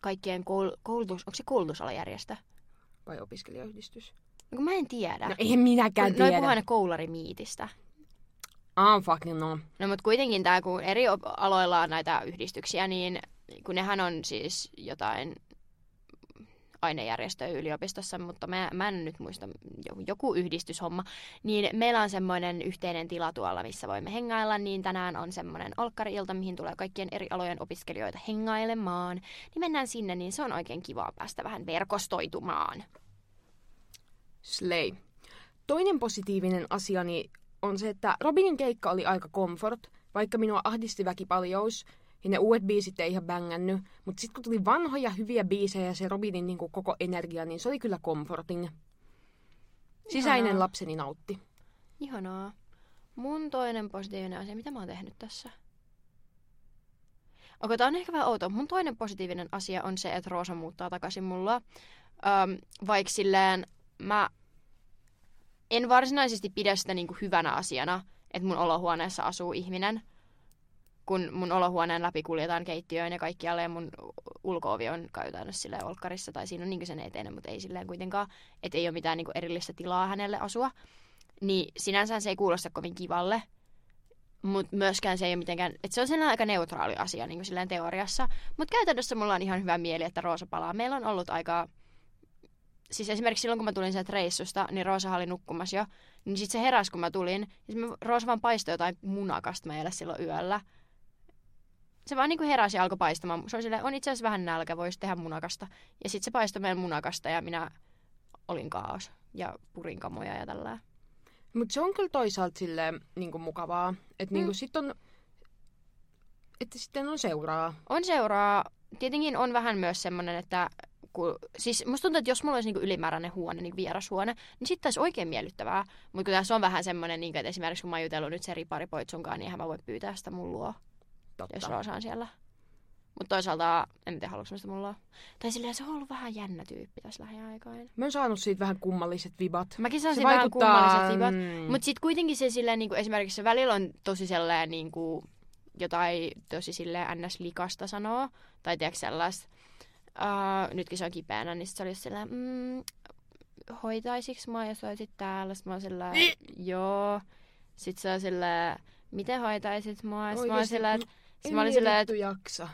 kaikkien koul- koulutus, onko se koulutusalajärjestö? Vai opiskelijayhdistys? No, mä en tiedä. No en minäkään Noi tiedä. puhuu aina koullarimiitistä. Ah, fucking no. No mutta kuitenkin tämä, kun eri op- aloilla on näitä yhdistyksiä, niin kun nehän on siis jotain ainejärjestöä yliopistossa, mutta mä, mä en nyt muista jo- joku yhdistyshomma, niin meillä on semmoinen yhteinen tila tuolla, missä voimme hengailla, niin tänään on semmoinen olkkari-ilta, mihin tulee kaikkien eri alojen opiskelijoita hengailemaan, niin mennään sinne, niin se on oikein kivaa päästä vähän verkostoitumaan. Slay. Toinen positiivinen asiani on se, että Robinin keikka oli aika comfort, vaikka minua ahdisti väkipaljous. Ja ne uudet biisit ei ihan bängännyt. Mutta sitten kun tuli vanhoja hyviä biisejä ja se Robinin niin kuin koko energia, niin se oli kyllä comforting. Sisäinen Ihanaa. lapseni nautti. Ihanaa. Mun toinen positiivinen asia, mitä mä oon tehnyt tässä? Okei, tää on ehkä vähän outo. Mun toinen positiivinen asia on se, että Roosa muuttaa takaisin mulla. Öm, vaikka silleen mä en varsinaisesti pidä sitä niinku hyvänä asiana, että mun olohuoneessa asuu ihminen, kun mun olohuoneen läpi kuljetaan keittiöön ja kaikkialle ja mun ulkoovi on käytännössä silleen olkkarissa tai siinä on niinku sen eteinen, mutta ei silleen kuitenkaan, että ei ole mitään niinku erillistä tilaa hänelle asua. Niin sinänsä se ei kuulosta kovin kivalle, mutta myöskään se ei ole mitenkään, että se on sellainen aika neutraali asia niin kuin silleen teoriassa. Mutta käytännössä mulla on ihan hyvä mieli, että Roosa palaa. Meillä on ollut aika, siis esimerkiksi silloin kun mä tulin sieltä reissusta, niin Roosa oli nukkumassa jo. Niin sitten se heräsi kun mä tulin, ja Roosa vaan paistoi jotain munakasta meille silloin yöllä. Se vaan niin kuin heräsi ja alkoi paistamaan. Se oli silleen, on itse asiassa vähän nälkä, voisi tehdä munakasta. Ja sitten se paistoi meille munakasta ja minä olin kaos ja purin kamoja ja tällä. Mutta se on kyllä toisaalta silleen niin kuin mukavaa. Että niin Mm. kuin sit on... Että sitten on seuraa. On seuraa. Tietenkin on vähän myös semmoinen, että kun, siis musta tuntuu, että jos mulla olisi niinku ylimääräinen huone, niin vierashuone, niin sitten olisi oikein miellyttävää. Mutta kun tässä on vähän semmoinen, niinku, että esimerkiksi kun mä oon jutellut nyt Seri pari poitsunkaan, niin eihän mä voi pyytää sitä mun luo, Totta. jos Roosa on siellä. Mutta toisaalta en tiedä, haluanko mä sitä mun luo. Tai silleen se on ollut vähän jännä tyyppi tässä lähiaikoina. Mä oon saanut siitä vähän kummalliset vibat. Mäkin saan siitä vähän vaikuttaa, kummalliset vibat. mm. Mutta sitten kuitenkin se silleen, niinku, esimerkiksi se välillä on tosi sellainen niinku, jotain tosi silleen ns-likasta sanoo. Tai tiedätkö sellaista. Uh, nytkin se on kipeänä, niin sit se oli silleen, mm, hoitaisiks mä, jos olisit täällä? Sitten mä oon silleen, joo. Sitten se on silleen, miten hoitaisit mua? Sitten mä oon silleen, en sit mä olin silleen, vittu että jaksa.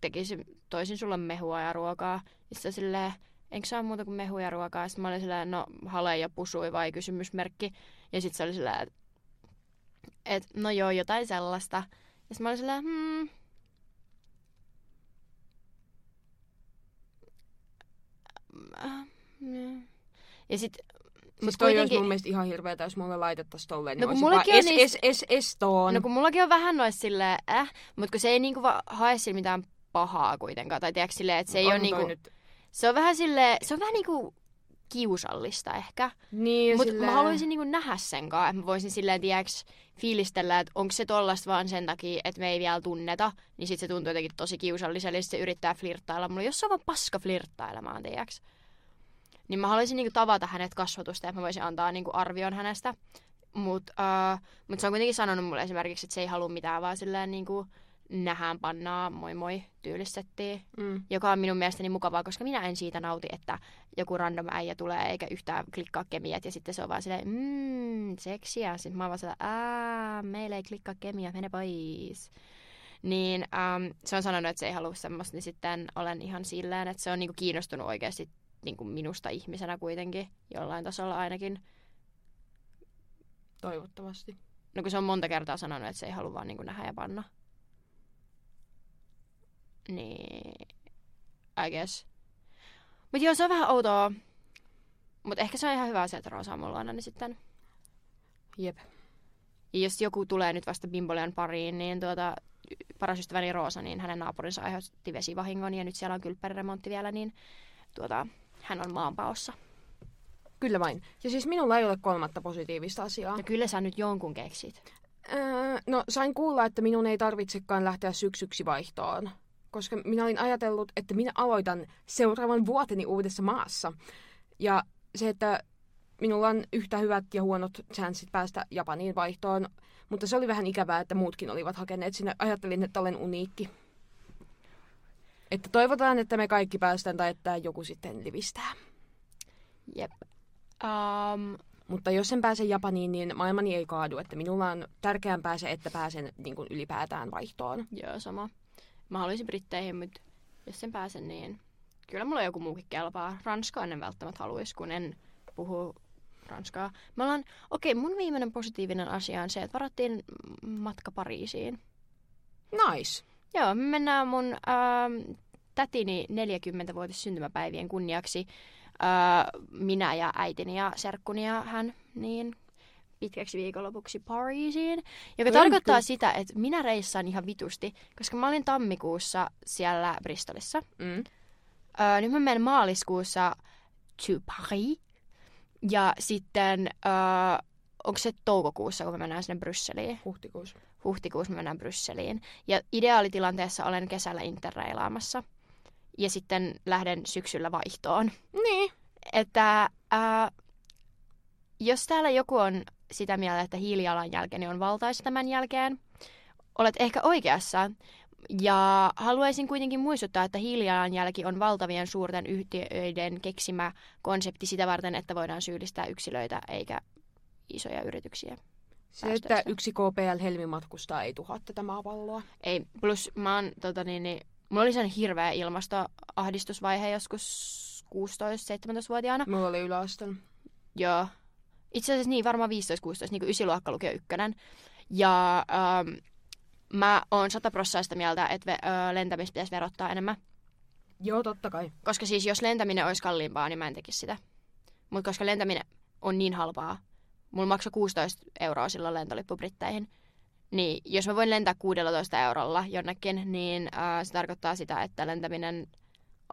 tekisin, toisin sulle mehua ja ruokaa. Ja sitten silleen, enkö saa muuta kuin mehua ja ruokaa? Sitten mä olin silleen, no hale ja pusui vai kysymysmerkki. Ja sitten se oli silleen, että et, no joo, jotain sellaista. Ja sitten mä olin silleen, hmm. Ja sitten Siis toi olisi mun mielestä ihan hirveetä, jos mulle laitettaisiin tolleen. No niin kun olisin mullakin vaan on es, niistä- es, es, estoon. No kun mullakin on vähän noissa silleen, äh, mutta kun se ei niinku va- hae sillä mitään pahaa kuitenkaan. Tai tiedätkö silleen, että se ei On ole niinku, Nyt... se on vähän sille, se on vähän niinku kiusallista ehkä. Niin, Mutta silleen... mä haluaisin niinku nähdä sen kanssa, että mä voisin silleen, tiedäks, fiilistellä, että onko se tollasta vaan sen takia, että me ei vielä tunneta, niin sit se tuntuu jotenkin tosi kiusalliselle, ja se yrittää flirttailla mulle, jos se on vaan paska flirttailemaan, tiedäks. Niin mä haluaisin niinku tavata hänet kasvatusta, että mä voisin antaa niinku arvion hänestä. Mutta uh, mut se on kuitenkin sanonut mulle esimerkiksi, että se ei halua mitään, vaan silleen niinku nähään pannaa, moi moi, tyylistettiin Mm. joka on minun mielestäni mukavaa, koska minä en siitä nauti, että joku random äijä tulee eikä yhtään klikkaa kemiat ja sitten se on vaan silleen, mmm, seksiä. Sitten mä oon vaan silleen, meillä ei klikkaa kemiat, mene pois. Niin ähm, se on sanonut, että se ei halua semmoista, niin sitten olen ihan silleen, että se on niinku kiinnostunut oikeasti niinku minusta ihmisenä kuitenkin, jollain tasolla ainakin. Toivottavasti. No kun se on monta kertaa sanonut, että se ei halua vaan niinku nähdä ja panna. Niin, I guess. Mut joo, se on vähän outoa. Mut ehkä se on ihan hyvä asia, että Roosa on mulla aina, niin sitten. Jep. Ja jos joku tulee nyt vasta Bimbolian pariin, niin tuota, paras ystäväni Roosa, niin hänen naapurinsa aiheutti vesivahingon ja nyt siellä on kylppäriremontti vielä, niin tuota, hän on maanpaossa. Kyllä vain. Ja siis minulla ei ole kolmatta positiivista asiaa. Ja kyllä sä nyt jonkun keksit. Öö, no, sain kuulla, että minun ei tarvitsekaan lähteä syksyksi vaihtoon. Koska minä olin ajatellut, että minä aloitan seuraavan vuoteni uudessa maassa. Ja se, että minulla on yhtä hyvät ja huonot chanssit päästä Japaniin vaihtoon. Mutta se oli vähän ikävää, että muutkin olivat hakeneet sinne. Ajattelin, että olen uniikki. Että toivotaan, että me kaikki päästään tai että joku sitten livistää. Jep. Um, Mutta jos en pääse Japaniin, niin maailmani ei kaadu. Että minulla on tärkeämpää se, että pääsen niin kuin ylipäätään vaihtoon. Joo, sama. Mä haluaisin Britteihin, mutta jos sen pääsen, niin kyllä mulla joku muukin kelpaa. Ranskaa en välttämättä haluaisi, kun en puhu ranskaa. Me ollaan, okei, mun viimeinen positiivinen asia on se, että varattiin matka Pariisiin. Nice. Joo, me mennään mun ähm, tätini 40-vuotis syntymäpäivien kunniaksi. Äh, minä ja äitini ja serkkuni ja hän, niin pitkäksi viikonlopuksi Pariisiin, joka Kyllä. tarkoittaa sitä, että minä reissaan ihan vitusti, koska mä olin tammikuussa siellä Bristolissa. Mm. Öö, nyt mä menen maaliskuussa to Paris. Ja sitten, öö, onko se toukokuussa, kun me mennään sinne Brysseliin? Huhtikuussa. Huhtikuussa me mennään Brysseliin. Ja ideaalitilanteessa olen kesällä interreilaamassa. Ja sitten lähden syksyllä vaihtoon. Niin. Että ää, jos täällä joku on sitä mieltä, että hiilijalanjälkeni on valtaisa tämän jälkeen, olet ehkä oikeassa. Ja haluaisin kuitenkin muistuttaa, että hiilijalanjälki on valtavien suurten yhtiöiden keksimä konsepti sitä varten, että voidaan syyllistää yksilöitä eikä isoja yrityksiä. Se, että yksi KPL Helmi matkustaa ei tuhoa tätä maapalloa. Ei, plus mä oon, tota niin, niin, mulla oli sen hirveä ilmastoahdistusvaihe joskus 16-17-vuotiaana. Mulla oli yläaston. Joo. Itse asiassa niin, varmaan 15-16, niin kuin ysiluokka lukio ykkönen. Ja ähm, mä oon sataprossaista mieltä, että ve, ö, lentämistä pitäisi verottaa enemmän. Joo, totta kai. Koska siis jos lentäminen olisi kalliimpaa, niin mä en tekisi sitä. Mutta koska lentäminen on niin halpaa, mulla maksoi 16 euroa silloin lentolippu Britteihin, niin jos mä voin lentää 16 eurolla jonnekin, niin äh, se tarkoittaa sitä, että lentäminen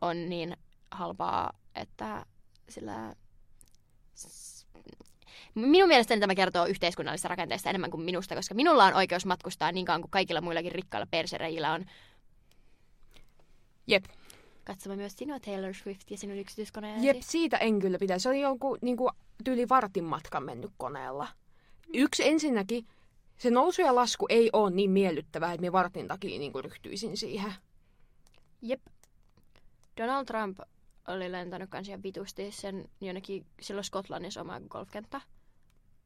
on niin halpaa, että sillä... Minun mielestäni tämä kertoo yhteiskunnallisesta rakenteesta enemmän kuin minusta, koska minulla on oikeus matkustaa niin kauan kuin kaikilla muillakin rikkailla persereillä on. Jep. Katsomme myös sinua Taylor Swift ja sinun yksityiskoneesi. Jep, siitä en kyllä pidä. Se oli jonkun niinku, tyyli vartin matkan mennyt koneella. Yksi ensinnäkin, se nousu ja lasku ei ole niin miellyttävää, että me vartin takia niinku ryhtyisin siihen. Jep. Donald Trump oli lentänyt kans ihan vitusti sen jonnekin silloin Skotlannissa oma golfkenttä.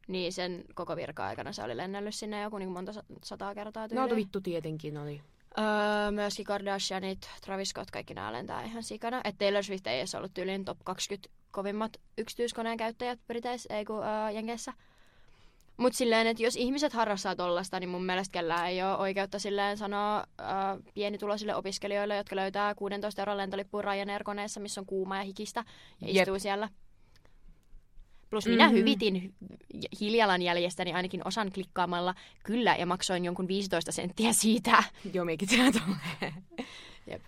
Niin sen koko virka-aikana se oli lennellyt sinne joku niin monta sa- sataa kertaa tyyliin. No vittu tietenkin oli. Öö, myöskin Kardashianit, Travis Scott, kaikki nämä lentää ihan sikana. Et Taylor Swift ei edes ollut tyyliin top 20 kovimmat yksityiskoneen käyttäjät Briteissä, ei kun öö, Jenkeissä. Mutta silleen, että jos ihmiset harrastaa tollasta, niin mun mielestä kellään ei ole oikeutta silleen sanoa öö, pienituloisille opiskelijoille, jotka löytää 16 euron lentolippuun Ryanair-koneessa, missä on kuuma ja hikistä, ja Jep. istuu siellä. Plus minä Mhm. hyvitin hy- hiilijalanjäljestäni ainakin osan klikkaamalla kyllä ja maksoin jonkun 15 senttiä siitä. Joo, tulee. Jep.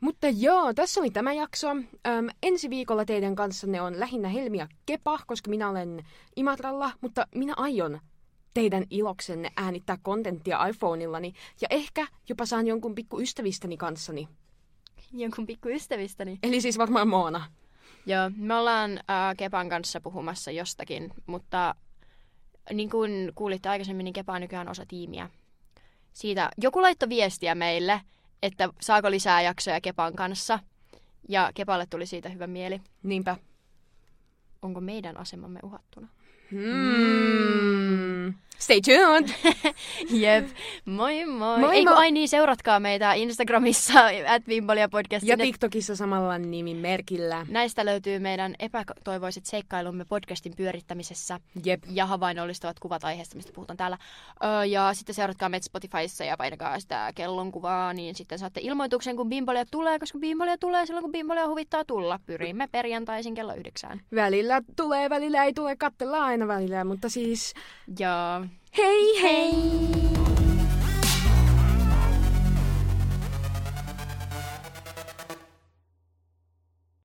Mutta joo, tässä oli tämä jakso. Öm, ensi viikolla teidän kanssanne on lähinnä Helmi ja Kepa, koska minä olen Imatralla, mutta minä aion teidän iloksenne äänittää kontenttia iPhoneillani ja ehkä jopa saan jonkun pikku ystävistäni kanssani. Jonkun pikku ystävistäni. Eli siis varmaan Moona. Joo, me ollaan äh, Kepan kanssa puhumassa jostakin, mutta niin kuin kuulitte aikaisemmin, niin Kepa on nykyään osa tiimiä. Siitä joku laittoi viestiä meille, että saako lisää jaksoja Kepan kanssa. Ja Kepalle tuli siitä hyvä mieli. Niinpä. Onko meidän asemamme uhattuna? Hmm. Stay tuned! Jep. Moi moi. Moi Ei kun moi. ai niin, seuratkaa meitä Instagramissa at Vimbolia podcast. Ja TikTokissa samalla nimimerkillä. Näistä löytyy meidän epätoivoiset seikkailumme podcastin pyörittämisessä. Jep. ja havainnollistavat kuvat aiheesta, mistä puhutaan täällä. Öö, ja sitten seuratkaa meitä Spotifyssa ja painakaa sitä kellonkuvaa, niin sitten saatte ilmoituksen, kun bimbolia tulee, koska bimbolia tulee silloin, kun bimbolia huvittaa tulla. Pyrimme perjantaisin kello yhdeksään. Välillä tulee, välillä ei tule, katsellaan aina välillä, mutta siis Ja hei hei!